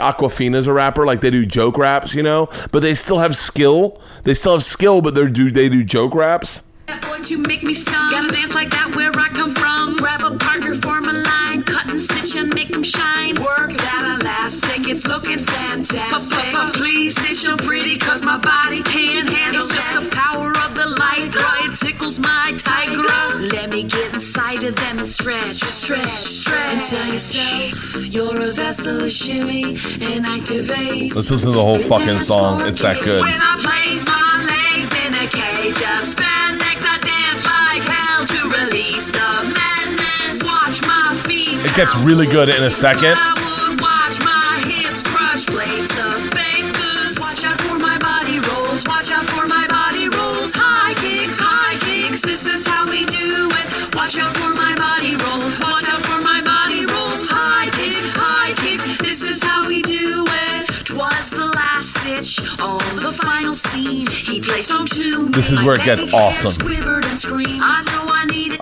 Awkwafina's a rapper, like they do joke raps, you know. But they still have skill. They still have skill, but they do they do joke raps. Boy, you make me. Gotta dance like that where I come stitch and make them shine. Work that elastic, it's looking fantastic. But please stitch them pretty, cause my body can't handle It's just the power of the light, girl. It tickles my tiger. Let me get inside of them and stretch, stretch, stretch. And tell yourself you're a vessel of shimmy and activate. Let's listen to the whole fucking song. It's that good. Body rolls. Watch out for my body rolls. High kicks, high kicks. This is how we do it. Watch out for my body rolls. Watch out for my body rolls. High kicks, high kicks. This is how we do it. Twas the last stitch on the final scene. He placed on two. This is where it gets awesome.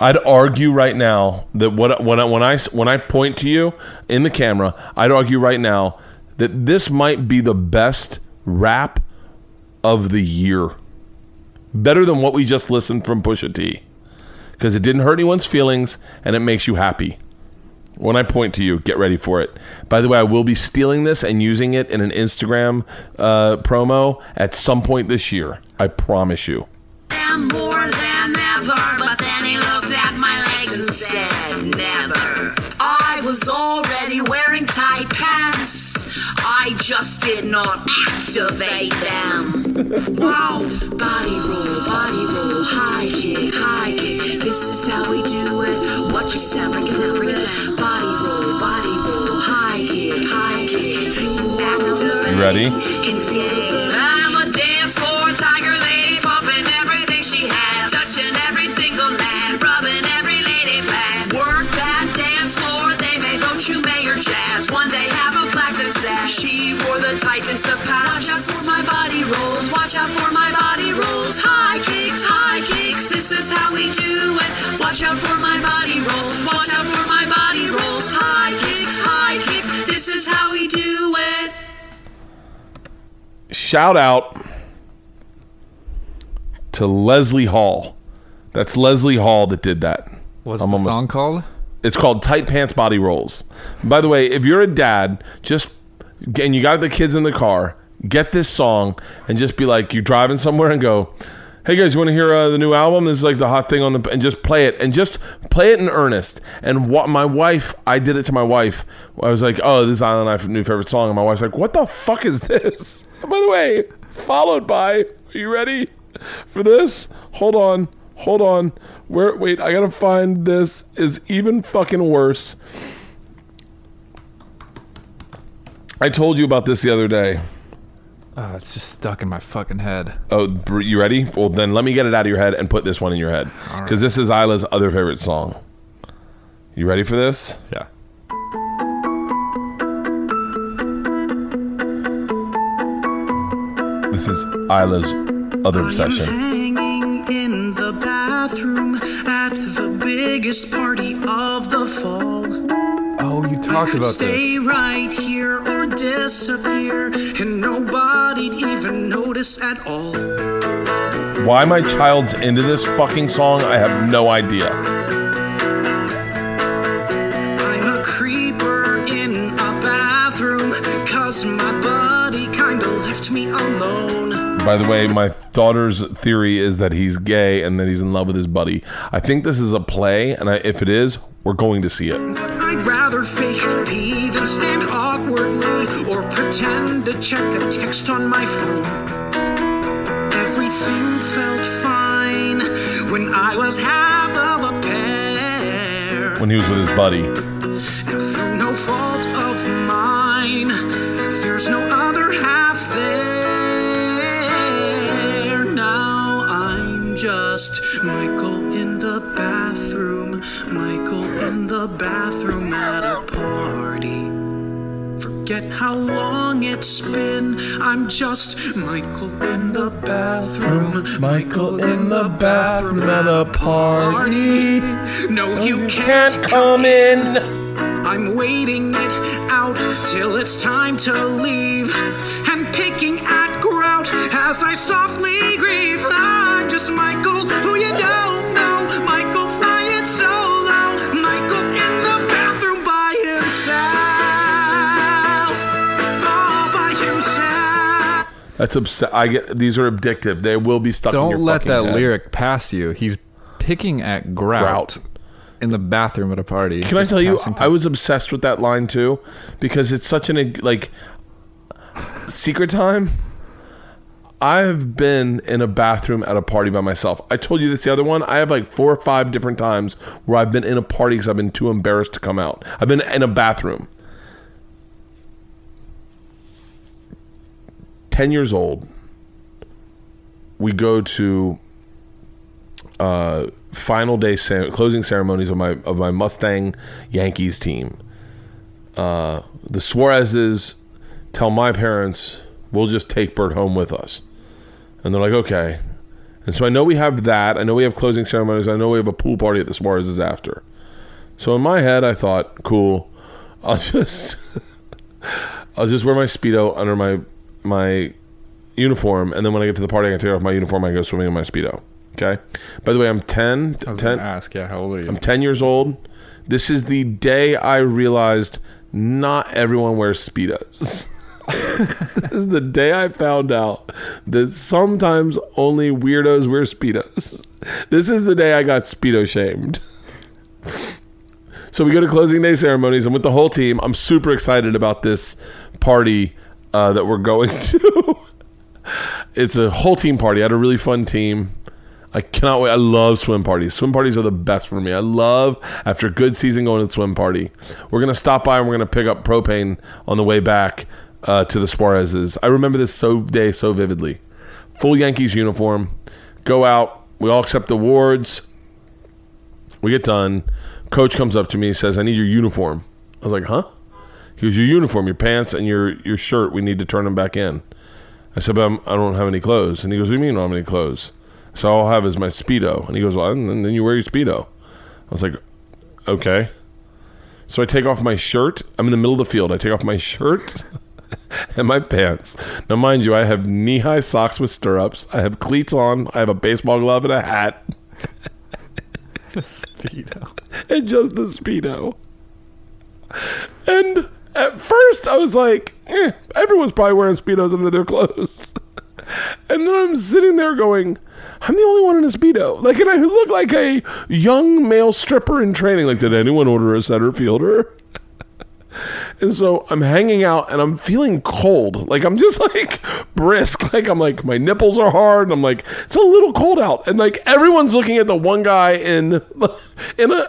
I'd argue right now that what when I, when I when I point to you in the camera, I'd argue right now that this might be the best rap of the year. Better than what we just listened from Pusha T. Because it didn't hurt anyone's feelings and it makes you happy. When I point to you, get ready for it. By the way, I will be stealing this and using it in an Instagram uh, promo at some point this year. I promise you. Said, Never. I was already wearing tight pants. I just did not activate them. wow. Body roll, body roll, high kick, high kick. This is how we do it. What you sound, break it down, break it down. Body roll, body roll, high kick, high kick. You activate. You ready? I'm a dance floor tiger just a pass. Watch out for my body rolls. Watch out for my body rolls. High kicks, high kicks. This is how we do it. Watch out for my body rolls. Watch out for my body rolls. High kicks, high kicks. This is how we do it. Shout out to Leslie Hall. That's Leslie Hall that did that. What's I'm the almost- song called? It's called Tight Pants Body Rolls. By the way, if you're a dad, just and you got the kids in the car, get this song and just be like, you're driving somewhere and go, "Hey guys, you want to hear uh, the new album? This is like the hot thing on the," and just play it and just play it in earnest. And what my wife, I did it to my wife. I was like, "Oh, this is Island Life new favorite song," and my wife's like, "What the fuck is this?" By the way, followed by, are you ready for this? Hold on, hold on. Where? Wait, I gotta find this. Is even fucking worse. I told you about this the other day. Oh, it's just stuck in my fucking head. Oh, you ready? Well, then let me get it out of your head and put this one in your head because this is Ila's other favorite song. You ready for this? Yeah. This is Ila's other obsession. Hanging in the bathroom at the biggest party of the fall. Talked about Stay this. right here or disappear, and nobody'd even notice at all. Why my child's into this fucking song, I have no idea. I'm a creeper in a bathroom, cause my buddy kinda left me alone. By the way, my daughter's theory is that he's gay and that he's in love with his buddy. I think this is a play, and I, if it is, we're going to see it. I'd rather fake pee than stand awkwardly or pretend to check a text on my phone. Everything felt fine when I was half of a pair. When he was with his buddy. And through no fault of mine, there's no just Michael in the bathroom, Michael in the bathroom at a party. Forget how long it's been. I'm just Michael in the bathroom. Michael in the bathroom at a party. No, you can't come in. I'm waiting it out till it's time to leave. And picking at grout as I softly grieve. I'm just Michael, who you don't know. Michael flying solo. Michael in the bathroom by himself. All by himself. That's obs- I get these are addictive. They will be stuck. in your Don't let fucking that head. lyric pass you. He's picking at grout, Grout. in the bathroom at a party. Can I Just tell you, passing I time. was obsessed with that line too, because it's such an like secret time. I've been in a bathroom at a party by myself. I told you this the other one. I have like four or five different times where I've been in a party because I've been too embarrassed to come out. I've been in a bathroom. Ten years old. We go to uh, final day closing ceremonies of my of my Mustang Yankees team. Uh, the Suarezes tell my parents we'll just take Bert home with us, and they're like, okay. And so I know we have that. I know we have closing ceremonies. I know we have a pool party at the Suarezes after. So in my head, I thought, cool. I'll just I'll just wear my speedo under my my uniform, and then when I get to the party, I can take off my uniform. I go swimming in my speedo. Okay. By the way, I'm 10. I was 10 gonna ask, yeah, how old are you? I'm 10 years old. This is the day I realized not everyone wears speedos. this is the day I found out that sometimes only weirdos wear speedos. This is the day I got speedo shamed. So we go to closing day ceremonies, and with the whole team, I'm super excited about this party uh, that we're going to. it's a whole team party. I had a really fun team. I cannot wait. I love swim parties. Swim parties are the best for me. I love after a good season going to the swim party. We're gonna stop by and we're gonna pick up propane on the way back uh, to the Suarez's. I remember this so day so vividly. Full Yankees uniform. Go out. We all accept the awards. We get done. Coach comes up to me, says, "I need your uniform." I was like, "Huh?" He goes, your uniform, your pants, and your your shirt. We need to turn them back in. I said, but I'm, I don't have any clothes. And he goes, what do you mean you don't have any clothes? So all I'll have is my speedo. And he goes, well, then then you wear your speedo. I was like, okay. So I take off my shirt. I'm in the middle of the field. I take off my shirt and my pants. Now, mind you, I have knee high socks with stirrups. I have cleats on. I have a baseball glove and a hat. Speedo. and just the speedo. And at first, I was like, eh, everyone's probably wearing speedos under their clothes. and then I'm sitting there going, I'm the only one in a speedo. Like, and I look like a young male stripper in training. Like, did anyone order a center fielder? And so I'm hanging out and I'm feeling cold. Like I'm just like brisk. Like I'm like my nipples are hard. I'm like it's a little cold out. And like everyone's looking at the one guy in in a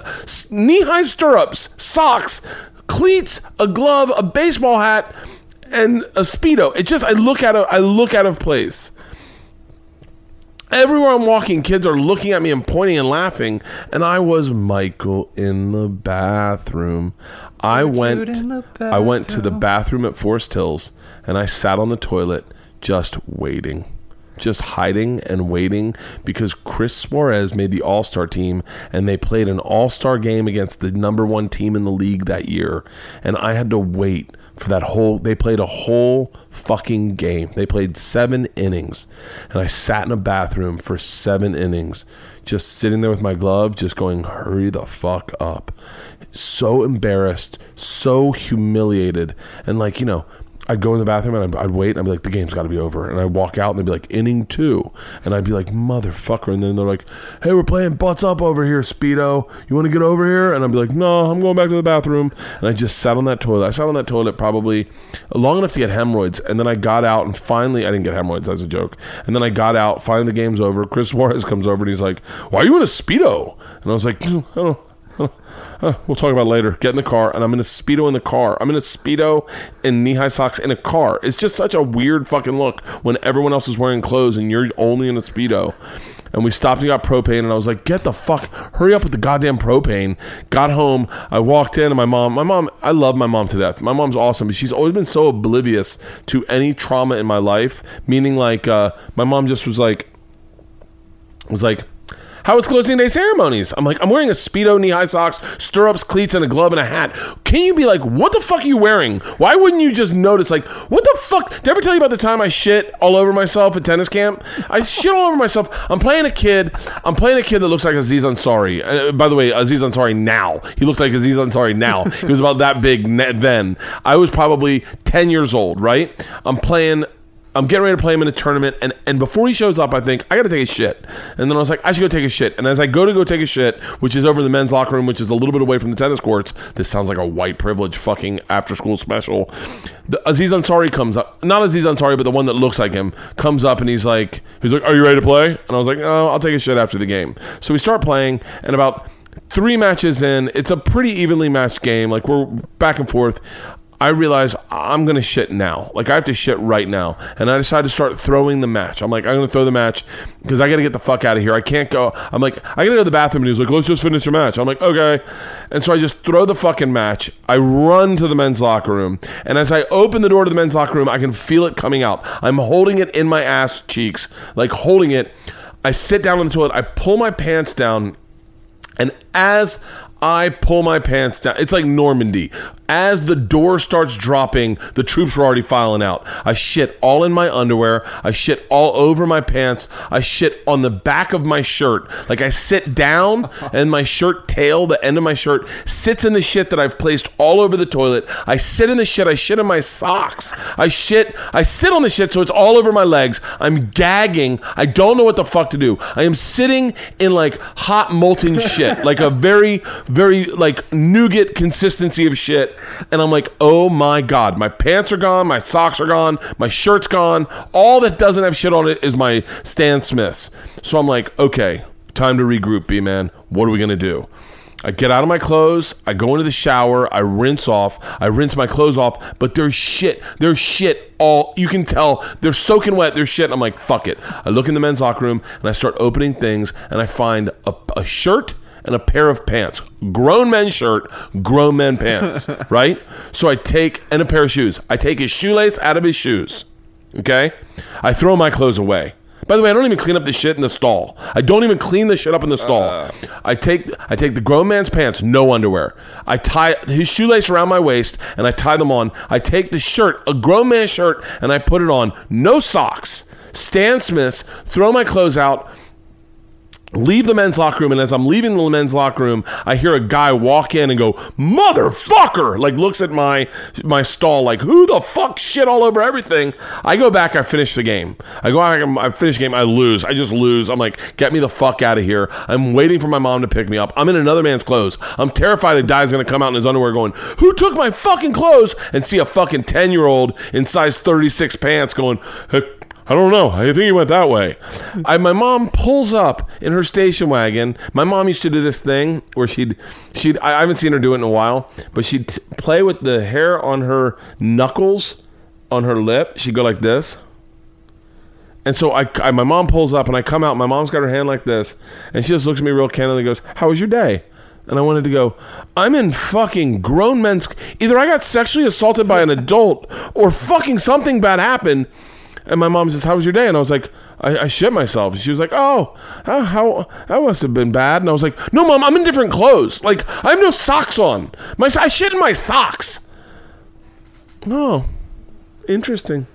knee high stirrups, socks, cleats, a glove, a baseball hat, and a speedo. It just I look at it. I look out of place. Everywhere I'm walking, kids are looking at me and pointing and laughing, and I was Michael in the bathroom. I went the I went to the bathroom at Forest Hills and I sat on the toilet just waiting. Just hiding and waiting because Chris Suarez made the All Star team and they played an All Star game against the number one team in the league that year. And I had to wait for that whole they played a whole fucking game. They played 7 innings and I sat in a bathroom for 7 innings just sitting there with my glove just going hurry the fuck up. So embarrassed, so humiliated and like, you know, I'd go in the bathroom and I'd, I'd wait and I'd be like, the game's got to be over. And I'd walk out and they'd be like, inning two. And I'd be like, motherfucker. And then they're like, hey, we're playing butts up over here, Speedo. You want to get over here? And I'd be like, no, I'm going back to the bathroom. And I just sat on that toilet. I sat on that toilet probably long enough to get hemorrhoids. And then I got out and finally, I didn't get hemorrhoids. That's a joke. And then I got out. Finally, the game's over. Chris Suarez comes over and he's like, why are you in a Speedo? And I was like, I don't we'll talk about later. Get in the car, and I'm in a speedo in the car. I'm in a speedo and knee-high socks in a car. It's just such a weird fucking look when everyone else is wearing clothes and you're only in a speedo. And we stopped and got propane, and I was like, "Get the fuck, hurry up with the goddamn propane." Got home, I walked in, and my mom, my mom, I love my mom to death. My mom's awesome, but she's always been so oblivious to any trauma in my life. Meaning, like, uh, my mom just was like, was like. How was closing day ceremonies? I'm like, I'm wearing a Speedo, knee high socks, stirrups, cleats, and a glove and a hat. Can you be like, what the fuck are you wearing? Why wouldn't you just notice, like, what the fuck? Did I ever tell you about the time I shit all over myself at tennis camp? I shit all over myself. I'm playing a kid. I'm playing a kid that looks like Aziz Ansari. Uh, by the way, Aziz Ansari now. He looked like Aziz Ansari now. he was about that big then. I was probably 10 years old, right? I'm playing I'm getting ready to play him in a tournament, and, and before he shows up, I think I got to take a shit, and then I was like, I should go take a shit. And as I go to go take a shit, which is over the men's locker room, which is a little bit away from the tennis courts, this sounds like a white privilege fucking after school special. The, Aziz Ansari comes up, not Aziz Ansari, but the one that looks like him comes up, and he's like, he's like, Are you ready to play? And I was like, Oh, I'll take a shit after the game. So we start playing, and about three matches in, it's a pretty evenly matched game. Like we're back and forth. I realize I'm gonna shit now. Like I have to shit right now, and I decide to start throwing the match. I'm like, I'm gonna throw the match because I gotta get the fuck out of here. I can't go. I'm like, I gotta go to the bathroom, and he's like, let's just finish the match. I'm like, okay, and so I just throw the fucking match. I run to the men's locker room, and as I open the door to the men's locker room, I can feel it coming out. I'm holding it in my ass cheeks, like holding it. I sit down on the toilet. I pull my pants down, and as I pull my pants down. It's like Normandy. As the door starts dropping, the troops were already filing out. I shit all in my underwear. I shit all over my pants. I shit on the back of my shirt. Like I sit down and my shirt tail, the end of my shirt, sits in the shit that I've placed all over the toilet. I sit in the shit. I shit in my socks. I shit. I sit on the shit so it's all over my legs. I'm gagging. I don't know what the fuck to do. I am sitting in like hot molten shit, like a very, very like nougat consistency of shit. And I'm like, oh my God, my pants are gone, my socks are gone, my shirt's gone. All that doesn't have shit on it is my Stan Smiths. So I'm like, okay, time to regroup, B man. What are we gonna do? I get out of my clothes, I go into the shower, I rinse off, I rinse my clothes off, but there's shit. There's shit all you can tell. They're soaking wet, there's shit. I'm like, fuck it. I look in the men's locker room and I start opening things and I find a, a shirt and a pair of pants. Grown men shirt, grown men pants, right? So I take and a pair of shoes. I take his shoelace out of his shoes. Okay? I throw my clothes away. By the way, I don't even clean up the shit in the stall. I don't even clean the shit up in the stall. Uh. I take I take the grown man's pants, no underwear. I tie his shoelace around my waist and I tie them on. I take the shirt, a grown man's shirt, and I put it on. No socks. Stan Smith's, throw my clothes out, leave the men's locker room and as i'm leaving the men's locker room i hear a guy walk in and go motherfucker! Like looks at my my stall like who the fuck shit all over everything? I go back i finish the game. I go back i finish the game i lose. I just lose. I'm like get me the fuck out of here. I'm waiting for my mom to pick me up. I'm in another man's clothes. I'm terrified a guy's gonna come out in his underwear going who took my fucking clothes? And see a fucking 10 year old in size 36 pants going "Hey, I don't know. I think he went that way. I, my mom pulls up in her station wagon. My mom used to do this thing where she'd she'd I haven't seen her do it in a while, but she'd t- play with the hair on her knuckles on her lip. She'd go like this. And so I, I my mom pulls up and I come out. My mom's got her hand like this, and she just looks at me real candidly and goes, "How was your day?" And I wanted to go, I'm in fucking grown men's. Either I got sexually assaulted by an adult or fucking something bad happened. And my mom says, How was your day? And I was like, I, I shit myself. And she was like, Oh, how, how that must have been bad. And I was like, No, mom, I'm in different clothes. Like, I have no socks on. My I shit in my socks. Oh, interesting.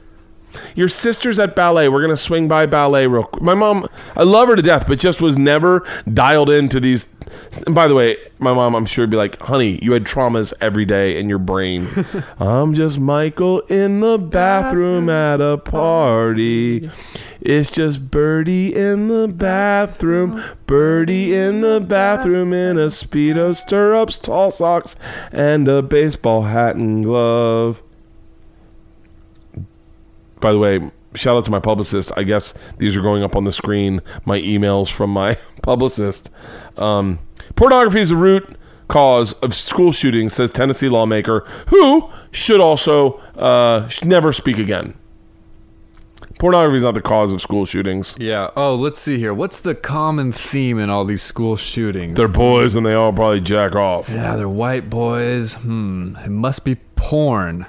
Your sister's at ballet. We're gonna swing by ballet real quick. My mom, I love her to death, but just was never dialed into these. And by the way, my mom, I'm sure, would be like, "Honey, you had traumas every day in your brain." I'm just Michael in the bathroom at a party. It's just Birdie in the bathroom. Birdie in the bathroom in a speedo, stirrups, tall socks, and a baseball hat and glove. By the way, shout out to my publicist. I guess these are going up on the screen. My emails from my publicist. Um, pornography is the root cause of school shootings, says Tennessee lawmaker, who should also uh, never speak again. Pornography is not the cause of school shootings. Yeah. Oh, let's see here. What's the common theme in all these school shootings? They're boys and they all probably jack off. yeah, they're white boys. Hmm. It must be porn.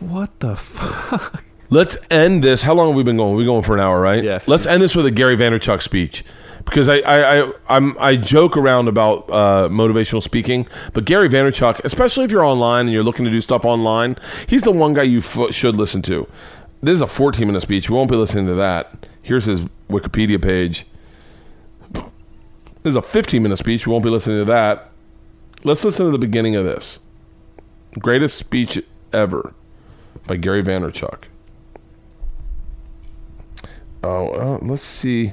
What the fuck? Let's end this. How long have we been going? We're going for an hour, right? Yeah. Let's end this with a Gary Vaynerchuk speech because I I, I I'm I joke around about uh, motivational speaking, but Gary Vaynerchuk, especially if you're online and you're looking to do stuff online, he's the one guy you f- should listen to. This is a 14 minute speech. We won't be listening to that. Here's his Wikipedia page. This is a 15 minute speech. We won't be listening to that. Let's listen to the beginning of this. Greatest speech ever by Gary Vaynerchuk. Oh, uh, let's see.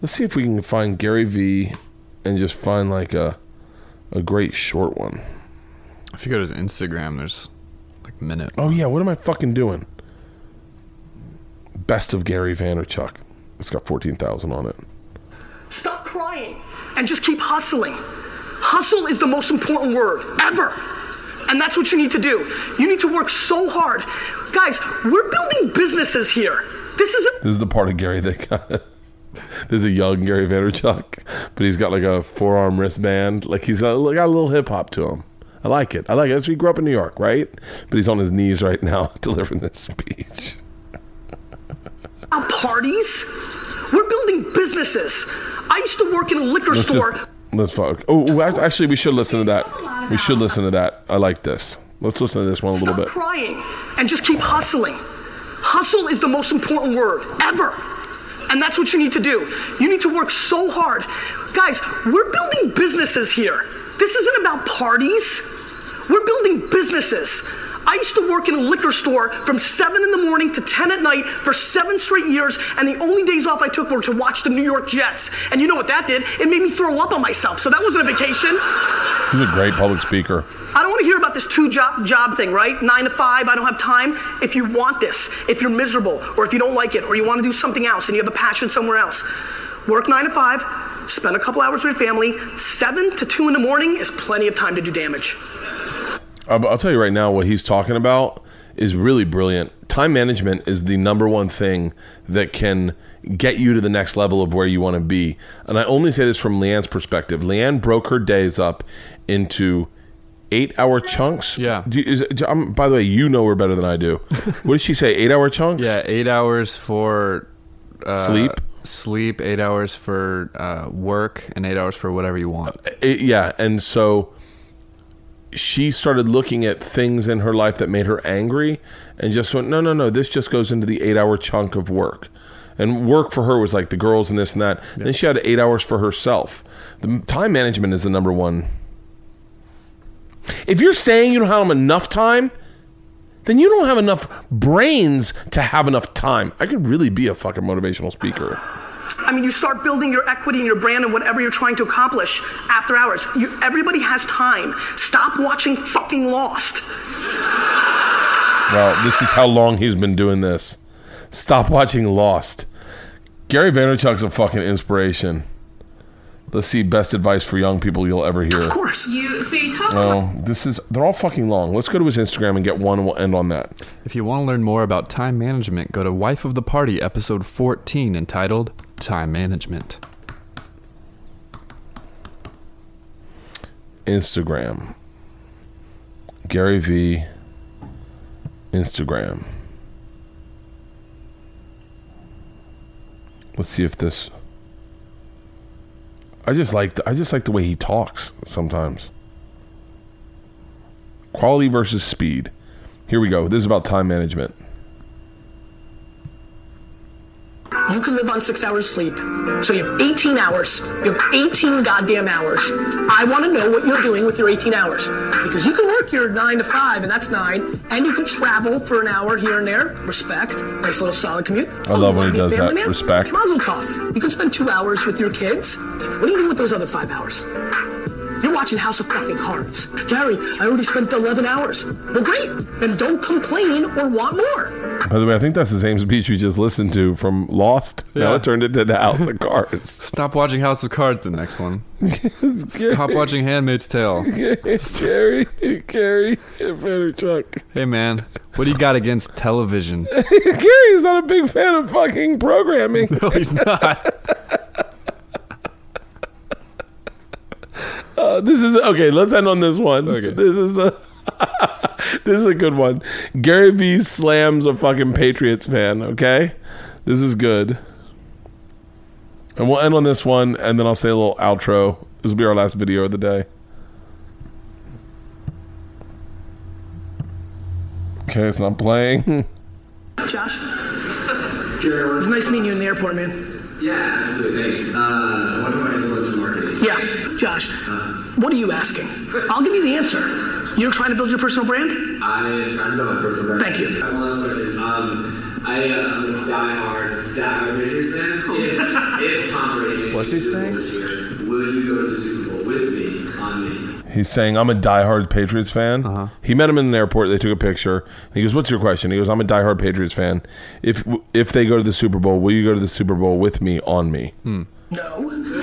Let's see if we can find Gary V and just find like a a great short one. If you go to his Instagram, there's like minute. Oh yeah, what am I fucking doing? Best of Gary Vaynerchuk. It's got fourteen thousand on it. Stop crying and just keep hustling. Hustle is the most important word ever. And that's what you need to do. You need to work so hard. Guys, we're building businesses here. This isn't This is the part of Gary that got. There's a young Gary Vaynerchuk, but he's got like a forearm wristband. Like he's got, got a little hip hop to him. I like it. I like it. That's he grew up in New York, right? But he's on his knees right now delivering this speech. about parties. We're building businesses. I used to work in a liquor Let's store. just let's fuck. Oh, oh, actually, we should listen to that. We should listen to that. I like this. Let's listen to this one a little Stop bit. crying and just keep hustling. Hustle is the most important word ever. And that's what you need to do. You need to work so hard. Guys, we're building businesses here. This isn't about parties. We're building businesses. I used to work in a liquor store from 7 in the morning to 10 at night for seven straight years, and the only days off I took were to watch the New York Jets. And you know what that did? It made me throw up on myself, so that wasn't a vacation. He's a great public speaker. I don't want to hear about this two job job thing, right? Nine to five, I don't have time. If you want this, if you're miserable, or if you don't like it, or you want to do something else and you have a passion somewhere else, work nine to five, spend a couple hours with your family. Seven to two in the morning is plenty of time to do damage. I'll I'll tell you right now, what he's talking about is really brilliant. Time management is the number one thing that can get you to the next level of where you want to be. And I only say this from LeeAnn's perspective. Leanne broke her days up into eight hour chunks. Yeah. Do, is, do, by the way, you know her better than I do. what did she say? Eight hour chunks? Yeah, eight hours for uh, Sleep? Sleep. Eight hours for uh, work, and eight hours for whatever you want. It- yeah. And so she started looking at things in her life that made her angry and just went, no, no, no, this just goes into the eight hour chunk of work. And work for her was like the girls and this and that. Then she had eight hours for herself. The time management is the number one. If you're saying you don't have enough time, then you don't have enough brains to have enough time. I could really be a fucking motivational speaker. I mean, you start building your equity and your brand and whatever you're trying to accomplish after hours. You, everybody has time. Stop watching fucking Lost. Well, this is how long he's been doing this. Stop watching Lost. Gary Vaynerchuk's a fucking inspiration. Let's see best advice for young people you'll ever hear. Of course. You so you talk Oh, this is they're all fucking long. Let's go to his Instagram and get one and we'll end on that. If you want to learn more about time management, go to Wife of the Party, episode 14, entitled Time Management. Instagram. Gary V. Instagram. Let's see if this. I just like I just like the way he talks sometimes. Quality versus speed. Here we go. This is about time management. You can live on six hours sleep. So you have 18 hours. You have 18 goddamn hours. I want to know what you're doing with your 18 hours. Because you can work your nine to five, and that's nine. And you can travel for an hour here and there. Respect. Nice little solid commute. I love when he you wanna be a does that. man? Respect. Mazel tov. You can spend two hours with your kids. What do you do with those other five hours? You're watching House of fucking Cards. Gary, I already spent 11 hours. Well, great. Then don't complain or want more. By the way, I think that's the same speech we just listened to from Lost. Now Yeah. it turned into the House of Cards. Stop watching House of Cards, the next one. Stop watching Handmaid's Tale. Gary, Gary Vaynerchuk. Hey, man, what do you got against television? Gary's not a big fan of fucking programming. No, he's not. Uh, this is okay. Let's end on this one. Okay. This is a this is a good one. Gary V slams a fucking Patriots fan. Okay, this is good. And we'll end on this one, and then I'll say a little outro. This will be our last video of the day. Okay, it's not playing. Josh? It's nice meeting you in the airport, man. Yeah, absolutely. Thanks. Uh, what about influencer marketing? Yeah, Josh, what are you asking? I'll give you the answer. You're trying to build your personal brand? I am trying to build my personal brand. Thank you. I have one last question. Um, I, uh, I'm a diehard, diehard Patriots fan. If, if Tom Brady What's he saying? this year, will you go to the Super Bowl with me on me? He's saying, I'm a diehard Patriots fan. Uh-huh. He met him in an airport. They took a picture. He goes, What's your question? He goes, I'm a diehard Patriots fan. If if they go to the Super Bowl, will you go to the Super Bowl with me, on me? No.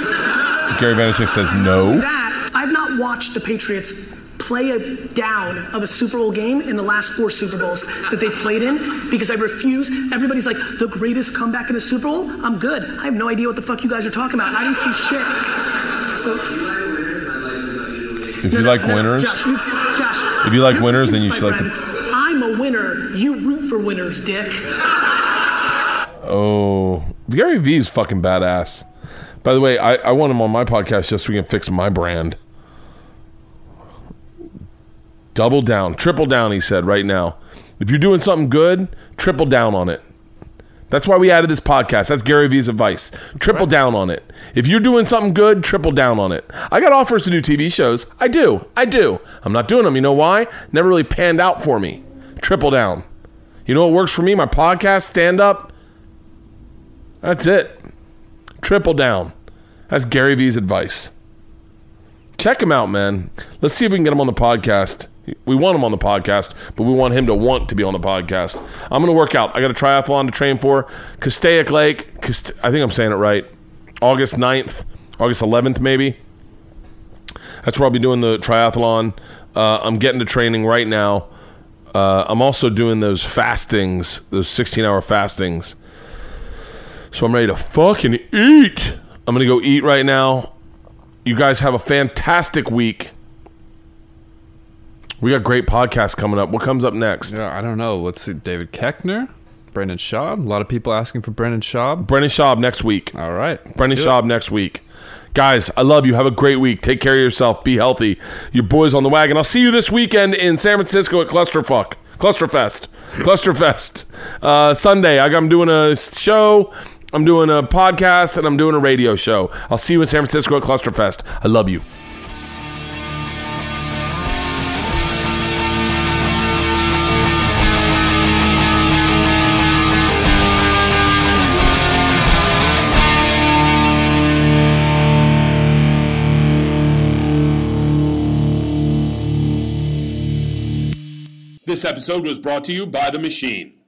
Gary Vaynerchuk says no. That, I've not watched the Patriots play a down of a Super Bowl game in the last four Super Bowls that they've played in because I refuse. Everybody's like, the greatest comeback in a Super Bowl? I'm good. I have no idea what the fuck you guys are talking about. I didn't see shit. So, If you like winners, Josh, you, Josh, If you like winners, then you should like the- I'm a winner. You root for winners, dick. oh, Gary V's fucking badass. By the way, I, I want him on my podcast just so we can fix my brand. Double down, triple down, he said right now. If you're doing something good, triple down on it. That's why we added this podcast. That's Gary V's advice. Triple down on it. If you're doing something good, triple down on it. I got offers to do TV shows. I do. I do. I'm not doing them. You know why? Never really panned out for me. Triple down. You know what works for me? My podcast, stand up. That's it. Triple down. That's Gary V's advice. Check him out, man. Let's see if we can get him on the podcast. We want him on the podcast, but we want him to want to be on the podcast. I'm going to work out. I got a triathlon to train for. Castaic Lake. Cast- I think I'm saying it right. August 9th, August 11th, maybe. That's where I'll be doing the triathlon. Uh, I'm getting to training right now. Uh, I'm also doing those fastings, those 16 hour fastings. So I'm ready to fucking eat. I'm gonna go eat right now. You guys have a fantastic week. We got great podcasts coming up. What comes up next? Yeah, I don't know. Let's see. David Koechner, Brendan Schaub. A lot of people asking for Brendan Schaub. Brendan Schaub next week. All right. Brendan. Schaub next week. Guys, I love you. Have a great week. Take care of yourself. Be healthy. Your boys on the wagon. I'll see you this weekend in San Francisco at Clusterfuck. Clusterfest. Clusterfest. Uh, Sunday, I'm doing a show. I'm doing a podcast and I'm doing a radio show. I'll see you in San Francisco at Clusterfest. I love you. This episode was brought to you by The Machine.